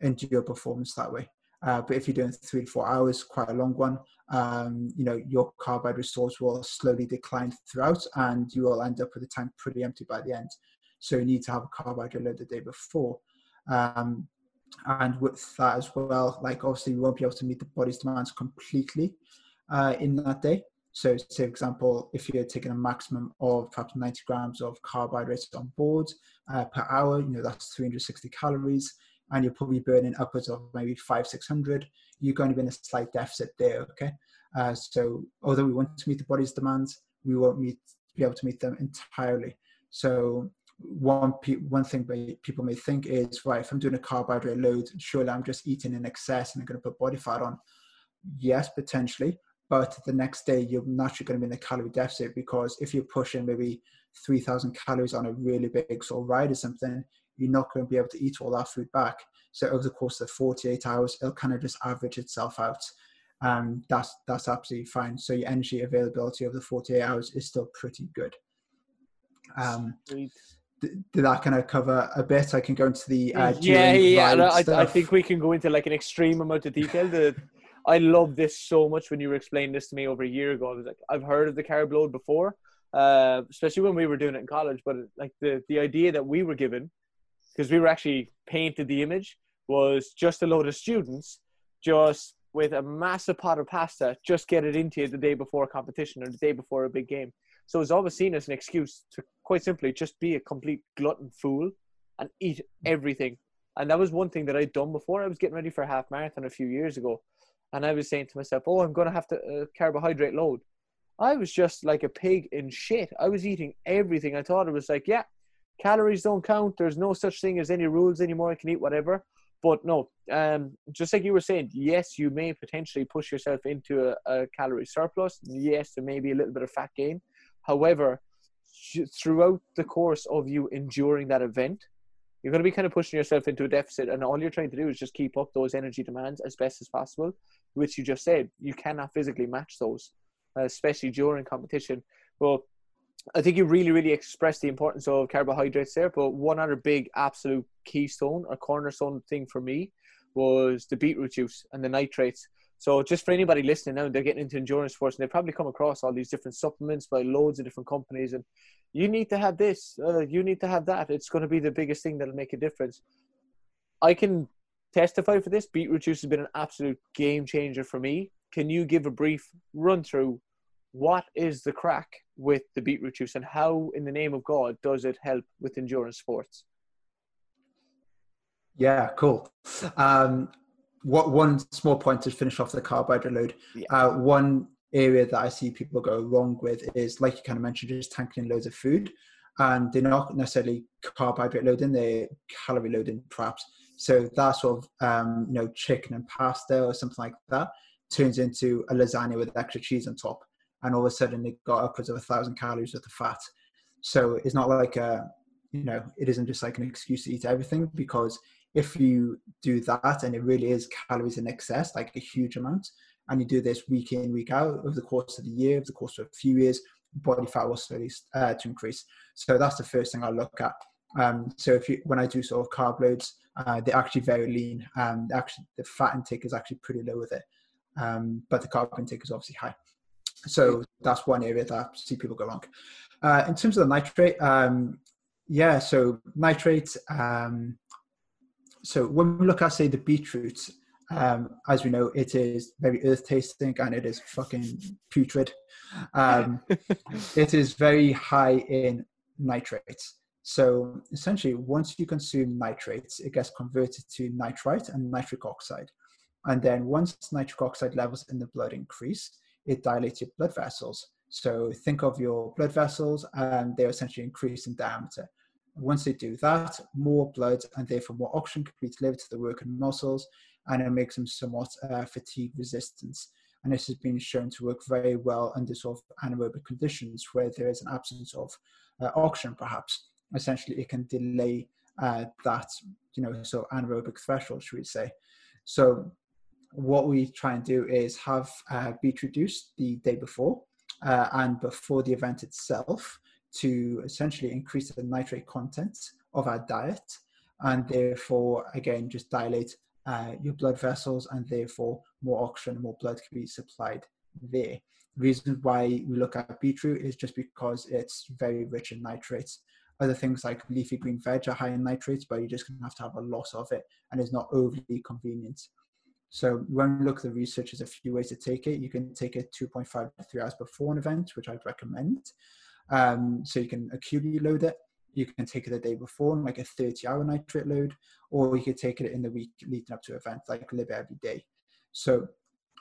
endure performance that way. Uh, but if you're doing three to four hours, quite a long one, um, you know, your carbide stores will slowly decline throughout and you will end up with the tank pretty empty by the end. So you need to have a carbide load the day before. Um, and with that as well, like obviously you won't be able to meet the body's demands completely uh, in that day. So, say, for example, if you're taking a maximum of perhaps 90 grams of carbide carbohydrates on board uh, per hour, you know, that's 360 calories and you're probably burning upwards of maybe five, 600, you're going to be in a slight deficit there, okay? Uh, so although we want to meet the body's demands, we won't meet, be able to meet them entirely. So one, one thing people may think is, right, if I'm doing a carbohydrate load, surely I'm just eating in excess and I'm going to put body fat on. Yes, potentially, but the next day you're naturally going to be in a calorie deficit because if you're pushing maybe 3000 calories on a really big sort of ride or something you're not going to be able to eat all that food back. So over the course of 48 hours, it'll kind of just average itself out. Um, that's that's absolutely fine. So your energy availability over the 48 hours is still pretty good. Um, did, did that kind of cover a bit? I can go into the uh, yeah, yeah. I, I, think we can go into like an extreme amount of detail. The, I love this so much when you were explaining this to me over a year ago. I was like, I've heard of the carb load before, uh, especially when we were doing it in college. But like the the idea that we were given because we were actually painted the image was just a load of students just with a massive pot of pasta just get it into you the day before a competition or the day before a big game. So it's always seen as an excuse to quite simply just be a complete glutton fool and eat everything. And that was one thing that i'd done before. I was getting ready for a half marathon a few years ago and i was saying to myself oh i'm going to have to uh, carbohydrate load. I was just like a pig in shit. I was eating everything. I thought it was like yeah calories don't count. There's no such thing as any rules anymore. I can eat whatever. But no, um, just like you were saying, yes, you may potentially push yourself into a, a calorie surplus. Yes, there may be a little bit of fat gain. However, throughout the course of you enduring that event, you're going to be kind of pushing yourself into a deficit, and all you're trying to do is just keep up those energy demands as best as possible, which you just said you cannot physically match those, especially during competition. Well, I think you really, really expressed the importance of carbohydrates there. But one other big absolute keystone or cornerstone thing for me was the beetroot juice and the nitrates. So just for anybody listening now, they're getting into endurance sports and they've probably come across all these different supplements by loads of different companies. And you need to have this, uh, you need to have that. It's going to be the biggest thing that'll make a difference. I can testify for this. Beetroot juice has been an absolute game changer for me. Can you give a brief run through what is the crack with the beetroot juice and how, in the name of God, does it help with endurance sports? Yeah, cool. Um, what one small point to finish off the carbohydrate load? Yeah. Uh, one area that I see people go wrong with is, like you kind of mentioned, just tanking in loads of food, and they're not necessarily carbohydrate loading; they're calorie loading, perhaps. So that sort of um, you know chicken and pasta or something like that turns into a lasagna with extra cheese on top and all of a sudden it got upwards of a thousand calories worth of fat. So it's not like a, you know, it isn't just like an excuse to eat everything because if you do that and it really is calories in excess, like a huge amount, and you do this week in, week out over the course of the year, over the course of a few years, body fat will slowly uh, to increase. So that's the first thing I look at. Um, so if you, when I do sort of carb loads, uh, they're actually very lean. Um, actually, the fat intake is actually pretty low with it. um, but the carb intake is obviously high. So that's one area that I see people go wrong. Uh, in terms of the nitrate, um, yeah, so nitrate. Um, so when we look at say the beetroot, um, as we know, it is very earth tasting and it is fucking putrid. Um, <laughs> it is very high in nitrates. So essentially, once you consume nitrates, it gets converted to nitrite and nitric oxide. And then once nitric oxide levels in the blood increase, it dilates your blood vessels. So think of your blood vessels and they essentially increase in diameter. Once they do that, more blood and therefore more oxygen can be delivered to the working muscles and it makes them somewhat uh, fatigue resistant. And this has been shown to work very well under sort of anaerobic conditions where there is an absence of uh, oxygen, perhaps. Essentially, it can delay uh, that, you know, so anaerobic threshold, should we say. So what we try and do is have uh, beetroot juice the day before uh, and before the event itself to essentially increase the nitrate content of our diet and therefore again just dilate uh, your blood vessels and therefore more oxygen and more blood can be supplied there. The reason why we look at beetroot is just because it's very rich in nitrates. Other things like leafy green veg are high in nitrates but you're just going to have to have a lot of it and it's not overly convenient so when we look at the research, there's a few ways to take it. You can take it 2.5 to 3 hours before an event, which I'd recommend. Um, so you can acutely load it. You can take it the day before, like a 30 hour nitrate load, or you could take it in the week leading up to an event, like live every day. So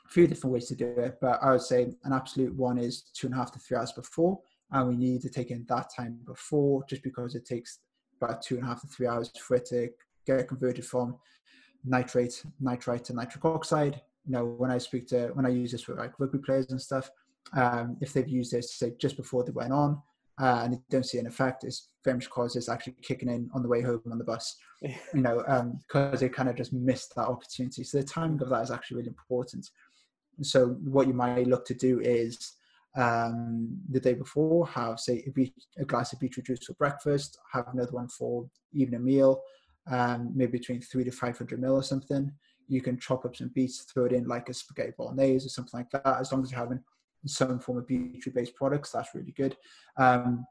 a few different ways to do it, but I would say an absolute one is two and a half to three hours before, and we need to take in that time before, just because it takes about two and a half to three hours for it to get converted from nitrate, nitrite to nitric oxide. You know, when I speak to, when I use this with like rugby players and stuff, um, if they've used this say just before they went on uh, and they don't see an effect, it's very much because it's actually kicking in on the way home on the bus. you know, because um, they kind of just missed that opportunity. So the timing of that is actually really important. So what you might look to do is um, the day before have say a, beet, a glass of beetroot juice for breakfast, have another one for evening meal, um, maybe between three to 500 mil or something. You can chop up some beets, throw it in like a spaghetti bolognese or something like that. As long as you're having some form of beetroot based products, that's really good. Um,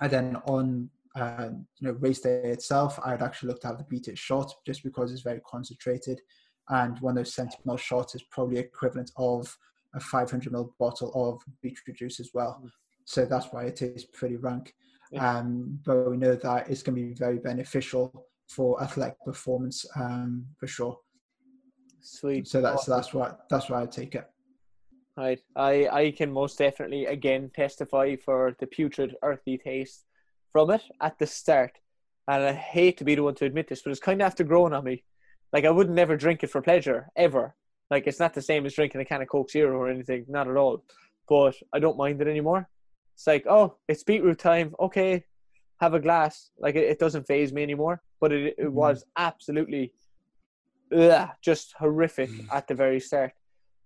and then on uh, you know race day itself, I'd actually look to have the beetroot shot just because it's very concentrated. And one of those 70 shots is probably equivalent of a 500 ml bottle of beetroot juice as well. Mm. So that's why it is pretty rank. Yeah. Um, but we know that it's going to be very beneficial for athletic performance um, for sure. Sweet. So that's that's why that's why I take it. Right. I I can most definitely again testify for the putrid earthy taste from it at the start. And I hate to be the one to admit this, but it's kind of after growing on me. Like I wouldn't never drink it for pleasure ever. Like it's not the same as drinking a can of Coke Zero or anything, not at all. But I don't mind it anymore. It's like, oh, it's beetroot time. Okay, have a glass. Like it, it doesn't phase me anymore. But it, it mm. was absolutely ugh, just horrific mm. at the very start.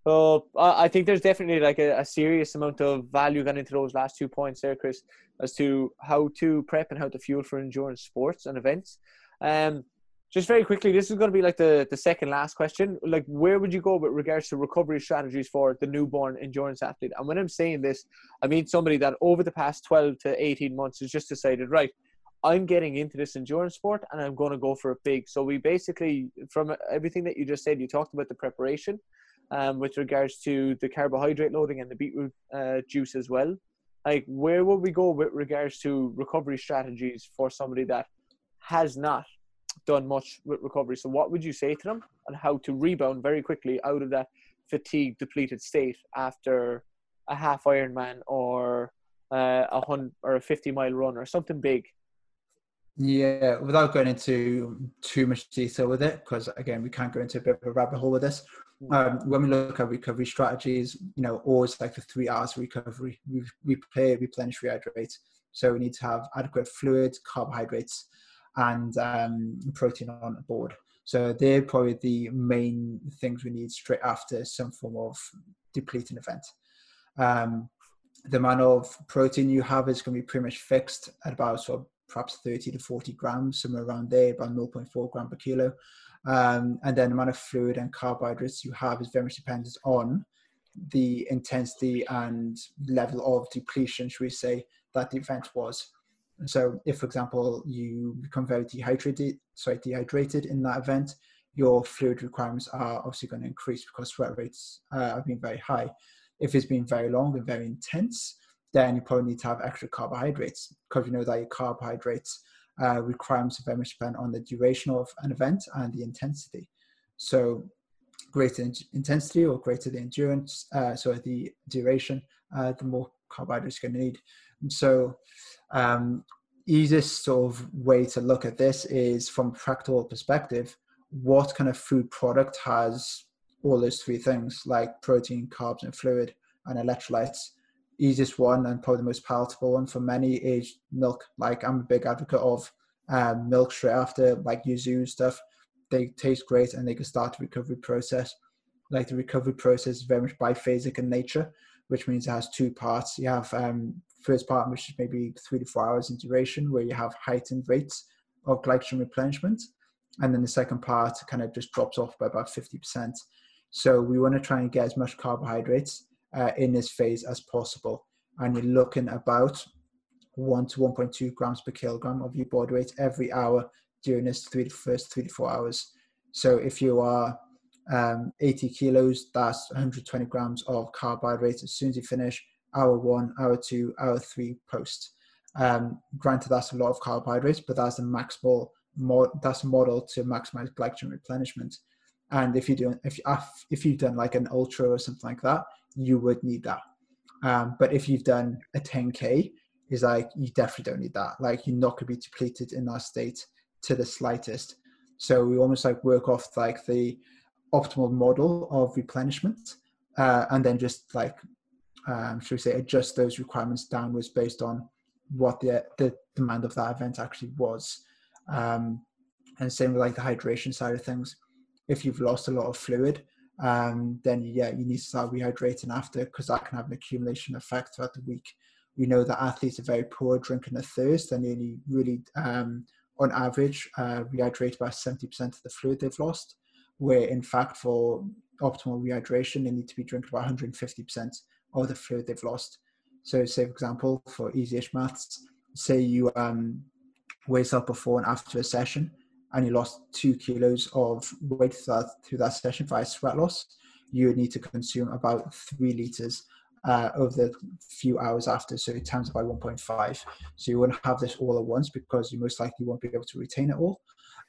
So I think there's definitely like a, a, serious amount of value gone into those last two points there, Chris, as to how to prep and how to fuel for endurance sports and events. Um, just very quickly, this is going to be like the, the second last question. Like, where would you go with regards to recovery strategies for the newborn endurance athlete? And when I'm saying this, I mean somebody that over the past 12 to 18 months has just decided, right, I'm getting into this endurance sport and I'm going to go for a big. So we basically, from everything that you just said, you talked about the preparation um, with regards to the carbohydrate loading and the beetroot uh, juice as well. Like, where would we go with regards to recovery strategies for somebody that has not done much with recovery. So, what would you say to them on how to rebound very quickly out of that fatigue depleted state after a half Ironman or uh, a hundred or a fifty mile run or something big? Yeah, without going into too much detail with it, because again, we can't go into a bit of a rabbit hole with this. Hmm. Um, when we look at recovery strategies, you know, always like the three R's recovery. We replay, replenish, rehydrate. So we need to have adequate fluids, carbohydrates, and um, protein on board. So they're probably the main things we need straight after some form of depleting event. Um, the amount of protein you have is going to be pretty much fixed at about sort of perhaps 30 to 40 grams, somewhere around there, about 0.4 gram per kilo. Um, and then the amount of fluid and carbohydrates you have is very much dependent on the intensity and level of depletion, should we say, that the event was. So, if, for example, you become very dehydrated, sorry, dehydrated in that event, your fluid requirements are obviously going to increase because sweat rates uh, have been very high. If it's been very long and very intense, then you probably need to have extra carbohydrates because you know that your carbohydrates uh, requirements very much depend on the duration of an event and the intensity. So greater in- intensity or greater the endurance, uh, so the duration, uh, the more carbohydrates you're going to need. And so um, easiest sort of way to look at this is from practical perspective, what kind of food product has all those three things like protein, carbs, and fluid and electrolytes easiest one and probably the most palatable one for many is milk. Like I'm a big advocate of um, milk straight after like Yazoo stuff. They taste great and they can start the recovery process. Like the recovery process is very much biphasic in nature, which means it has two parts. You have um, first part, which is maybe three to four hours in duration, where you have heightened rates of glycogen replenishment, and then the second part kind of just drops off by about fifty percent. So we want to try and get as much carbohydrates uh, in this phase as possible. And you're looking about 1 to 1.2 grams per kilogram of your body weight every hour during this first three to four hours. So if you are um, 80 kilos, that's 120 grams of carbohydrates as soon as you finish hour one, hour two, hour three post. Um, granted, that's a lot of carbohydrates, but that's the maximal mod, that's a model to maximize glycogen replenishment. And if you do, if if you've done like an ultra or something like that, you would need that. Um, but if you've done a 10K, is like you definitely don't need that. Like you're not going to be depleted in that state to the slightest. So we almost like work off like the optimal model of replenishment, uh, and then just like um, should we say adjust those requirements downwards based on what the the demand of that event actually was. Um, and same with like the hydration side of things. If you've lost a lot of fluid, um, then yeah, you need to start rehydrating after because that can have an accumulation effect throughout the week. We know that athletes are very poor drinking a thirst and only really, um, on average, uh, rehydrate about 70% of the fluid they've lost, where in fact, for optimal rehydration, they need to be drinking about 150% of the fluid they've lost. So, say, for example, for easyish maths, say you um, wake up before and after a session, and you lost two kilos of weight through that, through that session via sweat loss, you would need to consume about three liters uh, over the few hours after, so times by 1.5. So you wouldn't have this all at once because you most likely won't be able to retain it all.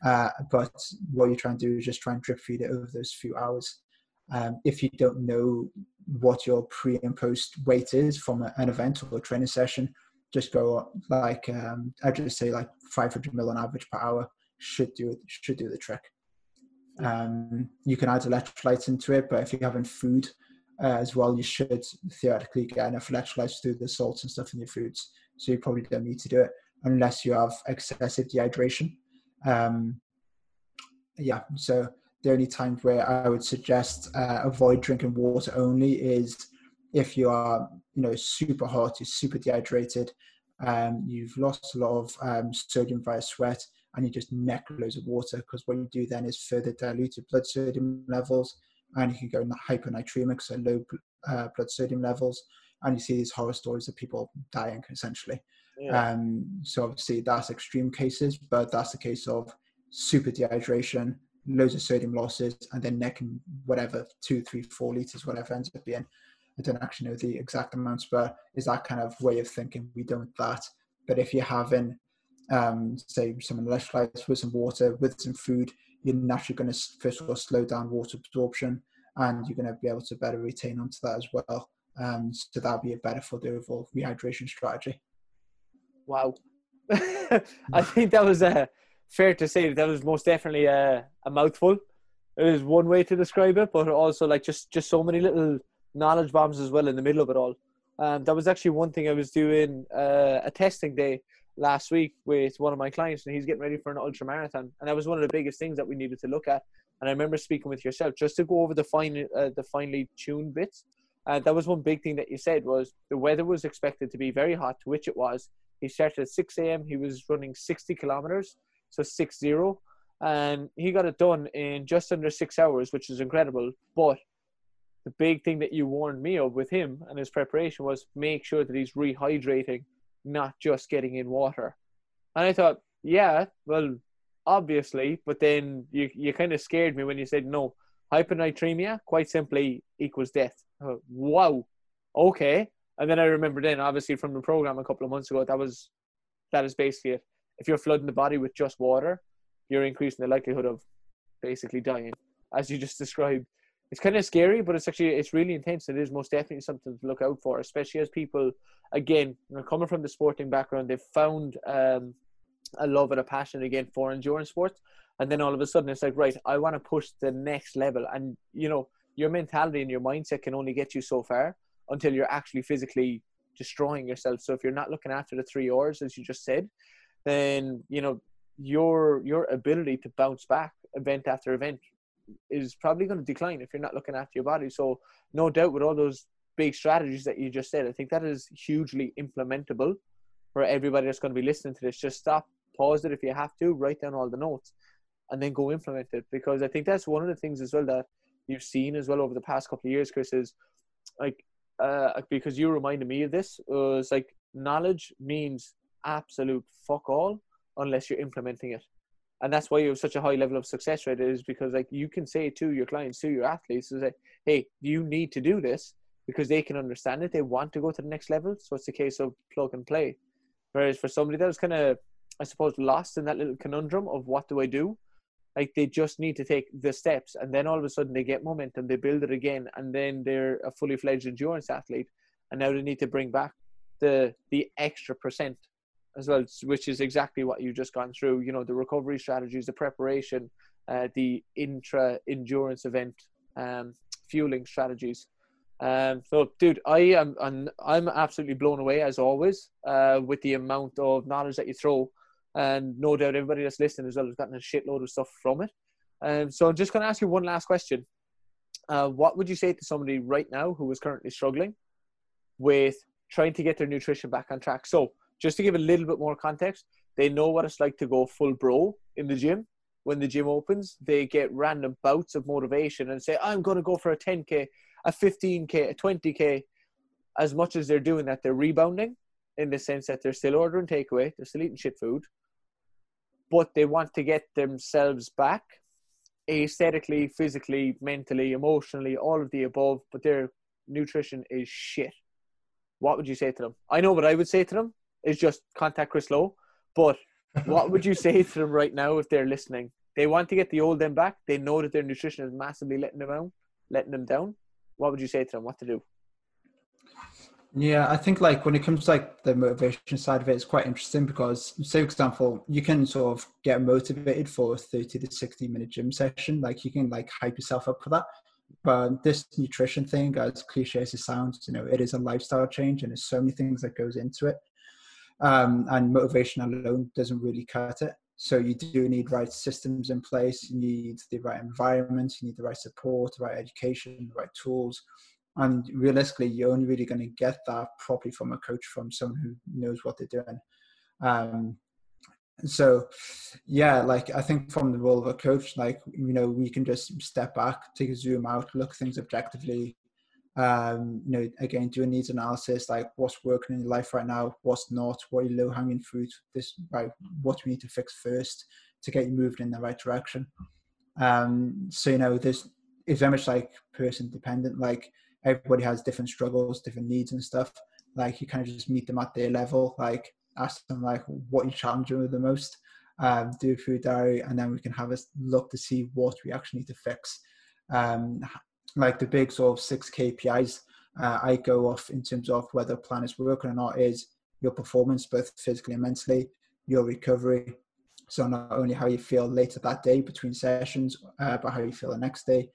Uh, but what you're trying to do is just try and drip feed it over those few hours. Um, if you don't know what your pre and post weight is from an event or a training session, just go like um, I just say like 500 mil on average per hour should do should do the trick. Um, you can add electrolytes into it, but if you're having food uh, as well, you should theoretically get enough electrolytes through the salts and stuff in your foods. So you probably don't need to do it unless you have excessive dehydration. Um, yeah, so the only time where I would suggest uh, avoid drinking water only is if you are, you know, super hot, you're super dehydrated, um, you've lost a lot of um, sodium via sweat, and you just neck loads of water because what you do then is further dilute your blood sodium levels and you can go in the hyponatremic, so low uh, blood sodium levels, and you see these horror stories of people dying essentially. Yeah. Um, so obviously that's extreme cases, but that's the case of super dehydration, loads of sodium losses, and then necking whatever two, three, four liters, whatever ends up being. I don't actually know the exact amounts, but is that kind of way of thinking we don't that. But if you're having um, say some electrolytes with some water, with some food, you're naturally going to first of all slow down water absorption, and you're going to be able to better retain onto that as well. Um, so that'll be a better for the overall rehydration strategy. Wow, <laughs> I <laughs> think that was uh, fair to say that, that was most definitely a, a mouthful. It is one way to describe it, but also like just just so many little knowledge bombs as well in the middle of it all. Um, that was actually one thing I was doing uh, a testing day last week with one of my clients, and he's getting ready for an ultra marathon, and that was one of the biggest things that we needed to look at. And I remember speaking with yourself just to go over the fine, uh, the finely tuned bits. Uh, that was one big thing that you said was the weather was expected to be very hot, to which it was. He started at 6 a.m. He was running 60 kilometers, so 6 0. And he got it done in just under six hours, which is incredible. But the big thing that you warned me of with him and his preparation was make sure that he's rehydrating, not just getting in water. And I thought, yeah, well, obviously, but then you you kind of scared me when you said no. Hyponatremia, quite simply, equals death. Thought, wow, okay. And then I remember then, obviously, from the program a couple of months ago, that was that is basically it. If you're flooding the body with just water, you're increasing the likelihood of basically dying, as you just <laughs> described it's kind of scary, but it's actually it's really intense. It is most definitely something to look out for, especially as people, again, coming from the sporting background, they've found um, a love and a passion again for endurance sports, and then all of a sudden it's like, right, I want to push the next level, and you know, your mentality and your mindset can only get you so far until you're actually physically destroying yourself. So if you're not looking after the three R's, as you just said, then you know your your ability to bounce back event after event is probably going to decline if you're not looking after your body. So no doubt with all those big strategies that you just said, I think that is hugely implementable for everybody that's going to be listening to this. Just stop, pause it if you have to, write down all the notes, and then go implement it. Because I think that's one of the things as well that you've seen as well over the past couple of years, Chris, is like uh, because you reminded me of this was like knowledge means absolute fuck all unless you're implementing it and that's why you have such a high level of success rate is because like you can say to your clients to your athletes is like hey you need to do this because they can understand it. They want to go to the next level. So it's a case of plug and play. Whereas for somebody that was kind of i suppose lost in that little conundrum of what do i do like they just need to take the steps and then all of a sudden they get momentum they build it again and then they're a fully fledged endurance athlete and now they need to bring back the the extra percent as well, which is exactly what you just gone through. You know, the recovery strategies, the preparation, uh, the intra endurance event um, fueling strategies. Um, so, dude, I am I'm, I'm absolutely blown away as always uh, with the amount of knowledge that you throw, and no doubt everybody that's listening as well has gotten a shitload of stuff from it. Um, so, I'm just going to ask you one last question. Uh, what would you say to somebody right now who is currently struggling with trying to get their nutrition back on track? So, just to give a little bit more context, they know what it's like to go full bro in the gym. When the gym opens, they get random bouts of motivation and say, I'm going to go for a 10K, a 15K, a 20K. As much as they're doing that, they're rebounding in the sense that they're still ordering takeaway, they're still eating shit food, but they want to get themselves back aesthetically, physically, mentally, emotionally, all of the above, but their nutrition is shit. What would you say to them? I know what I would say to them is just contact Chris Lowe. But what would you <laughs> say to them right now if they're listening? They want to get the old them back. They know that their nutrition is massively letting them down, letting them down. What would you say to them? What to do? Yeah, I think like when it comes to like the motivation side of it, it's quite interesting because, say, for example, you can sort of get motivated for a 30 to 60 minute gym session. Like you can like hype yourself up for that. But this nutrition thing, as cliche as it sounds, you know, it is a lifestyle change and there's so many things that goes into it um, and motivation alone doesn't really cut it. So you do need right systems in place. You need the right environment. You need the right support, the right education, the right tools. And realistically, you're only really going to get that properly from a coach, from someone who knows what they're doing. Um, so, yeah, like I think from the role of a coach, like you know, we can just step back, take a zoom out, look things objectively, um, you know, again, do a needs analysis, like what's working in your life right now, what's not, what are your low hanging fruit, this, right, what we need to fix first to get you moved in the right direction. Um, so, you know, there's, it's very much like person dependent, like everybody has different struggles, different needs and stuff. Like you kind of just meet them at their level, like ask them like what you challenge them with the most, um, do a food diary, and then we can have a look to see what we actually need to fix. Um, like the big sort of six KPIs uh, I go off in terms of whether a plan is working or not is your performance, both physically and mentally, your recovery. So not only how you feel later that day between sessions, uh, but how you feel the next day.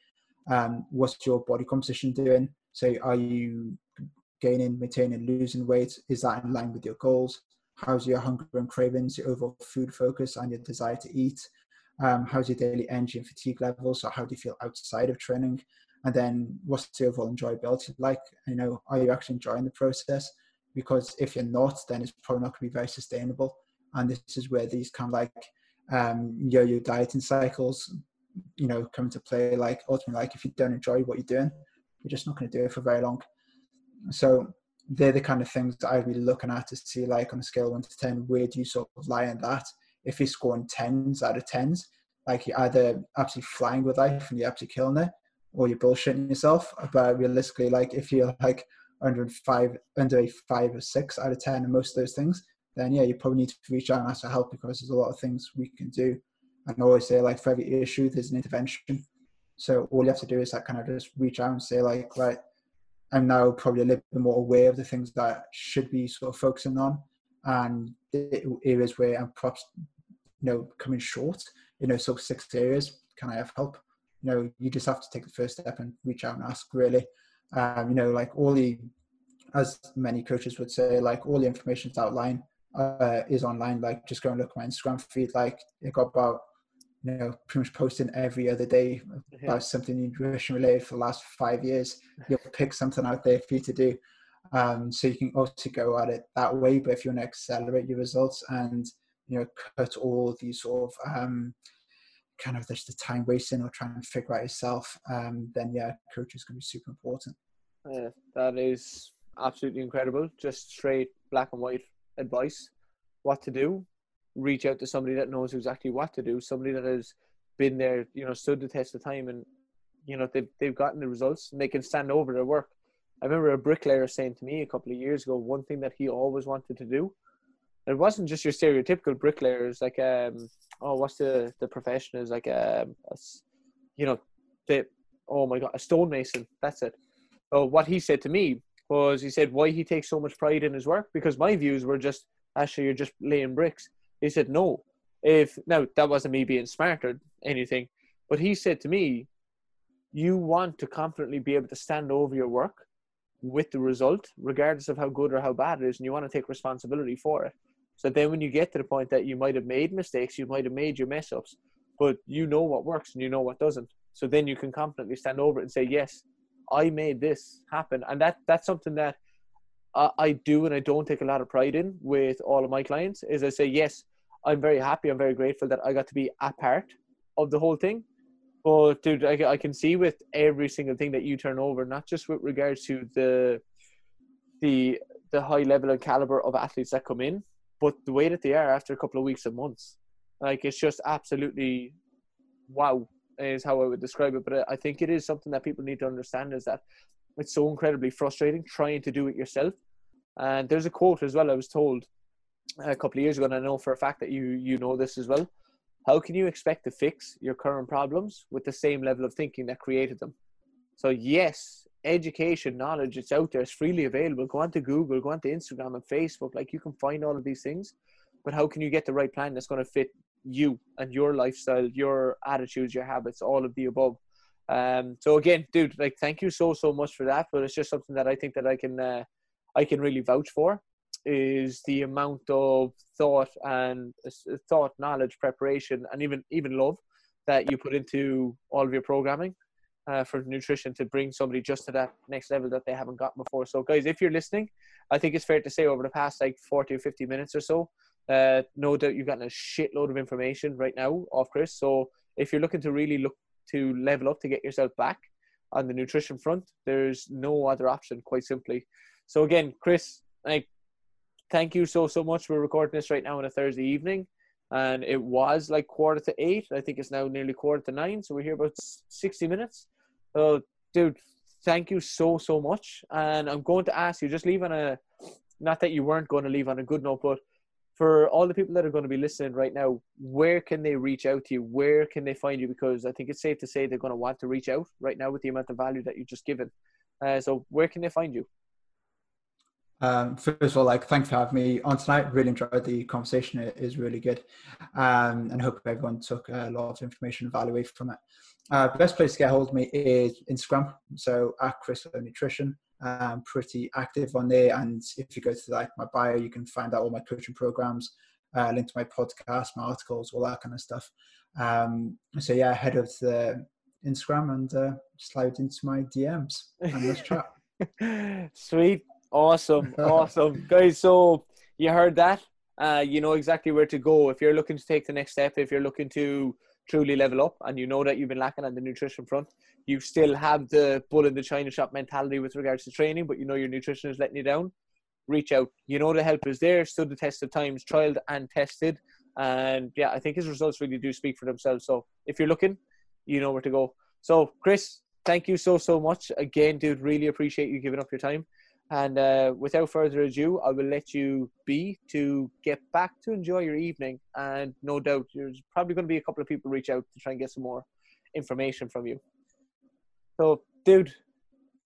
Um, what's your body composition doing? So are you gaining, maintaining, losing weight? Is that in line with your goals? How's your hunger and cravings, your overall food focus, and your desire to eat? Um, how's your daily energy and fatigue levels? So how do you feel outside of training? And then what's the overall enjoyability like you know are you actually enjoying the process because if you're not, then it's probably not going to be very sustainable. And this is where these kind of like um, yo-yo dieting cycles, you know, come into play. Like ultimately, like if you don't enjoy what you're doing, you're just not going to do it for very long. So they're the kind of things that I'd be looking at to see, like on a scale of one to ten, where do you sort of lie in that? If you're scoring tens out of tens, like you're either absolutely flying with life and you're absolutely killing it, or you're bullshitting yourself. But realistically, like if you're like under five, under a five or six out of ten, and most of those things, then yeah, you probably need to reach out and ask for help because there's a lot of things we can do. And I always say, like for every issue, there's an intervention. So all you have to do is like kind of just reach out and say, like, right, I'm now probably a little bit more aware of the things that I should be sort of focusing on, and the areas where I'm perhaps, you know, coming short. You know, so six areas. Can I have help? You know, you just have to take the first step and reach out and ask. Really, um, you know, like all the, as many coaches would say, like all the information is uh, is online. Like just go and look at my Instagram feed. Like it got about you know pretty much posting every other day about yeah. something nutrition related for the last five years. <laughs> You'll pick something out there for you to do. Um, so you can also go at it that way. But if you want to accelerate your results and you know cut all these sort of um, kind of just the time wasting or trying to figure out yourself, um, then yeah, coach is going to be super important. Yeah, that is absolutely incredible. Just straight black and white advice, what to do. Reach out to somebody that knows exactly what to do, somebody that has been there, you know, stood the test of time, and you know they've they've gotten the results and they can stand over their work. I remember a bricklayer saying to me a couple of years ago, one thing that he always wanted to do. It wasn't just your stereotypical bricklayers, like um, oh, what's the the profession is like um, a, you know, the oh my god, a stonemason. That's it. Oh, what he said to me was he said why he takes so much pride in his work because my views were just actually you're just laying bricks. He said no. If now that wasn't me being smart or anything, but he said to me, you want to confidently be able to stand over your work with the result, regardless of how good or how bad it is, and you want to take responsibility for it. So then when you get to the point that you might have made mistakes, you might have made your mess ups, but you know what works and you know what doesn't. So then you can confidently stand over it and say, Yes, I made this happen, and that that's something that I, I do and I don't take a lot of pride in with all of my clients. Is I say yes, I'm very happy, I'm very grateful that I got to be a part of the whole thing. But dude, I, I can see with every single thing that you turn over, not just with regards to the the the high level and caliber of athletes that come in, but the way that they are after a couple of weeks and months. Like it's just absolutely wow is how I would describe it. But uh, I think it is something that people need to understand is that it's so incredibly frustrating trying to do it yourself. And there's a quote as well I was told uh, a couple of years ago, and I know for a fact that you you know this as well. How can you expect to fix your current problems with the same level of thinking that created them? So yes, education, knowledge, it's out there, it's freely available. Go onto Google, go onto Instagram and Facebook. Like you can find all of these things. But how can you get the right plan that's going to fit you and your lifestyle, your attitudes, your habits, all of the above. Um, so again, dude, like thank you so so much for that. But it's just something that I think that I can uh, I can really vouch for is the amount of thought and uh, thought, knowledge, preparation, and even even love that you put into all of your programming uh, for nutrition to bring somebody just to that next level that they haven't gotten before. So, guys, if you're listening, I think it's fair to say over the past like 40 or 50 minutes or so, uh, no doubt you've gotten a shitload of information right now off Chris. So if you're looking to really look to level up to get yourself back on the nutrition front, there's no other option, quite simply. So again, Chris, like, thank you so so much. We're recording this right now on a Thursday evening, and it was like quarter to eight. I think it's now nearly quarter to nine. So we're here about sixty minutes. So, dude, thank you so so much. And I'm going to ask you, just leave on a, not that you weren't going to leave on a good note, but for all the people that are going to be listening right now, where can they reach out to you? Where can they find you? Because I think it's safe to say they're going to want to reach out right now with the amount of value that you've just given. Uh, so where can they find you? Um, first of all, like thanks for having me on tonight. Really enjoyed the conversation. It is really good, um, and hope everyone took a lot of information and value from it. Uh, best place to get hold of me is Instagram. So at Chris Nutrition. I'm pretty active on there. And if you go to like my bio, you can find out all my coaching programs, uh, link to my podcast, my articles, all that kind of stuff. Um, so yeah, head over to the Instagram and uh, slide into my DMs and let's chat. <laughs> Sweet. Awesome, <laughs> awesome, guys. So you heard that. Uh, you know exactly where to go if you're looking to take the next step. If you're looking to truly level up, and you know that you've been lacking on the nutrition front, you still have the bull in the china shop mentality with regards to training, but you know your nutrition is letting you down. Reach out. You know the help is there. Stood the test of times, trialed and tested, and yeah, I think his results really do speak for themselves. So if you're looking, you know where to go. So Chris, thank you so so much again, dude. Really appreciate you giving up your time. And uh, without further ado, I will let you be to get back to enjoy your evening. And no doubt, there's probably going to be a couple of people reach out to try and get some more information from you. So, dude,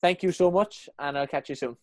thank you so much, and I'll catch you soon.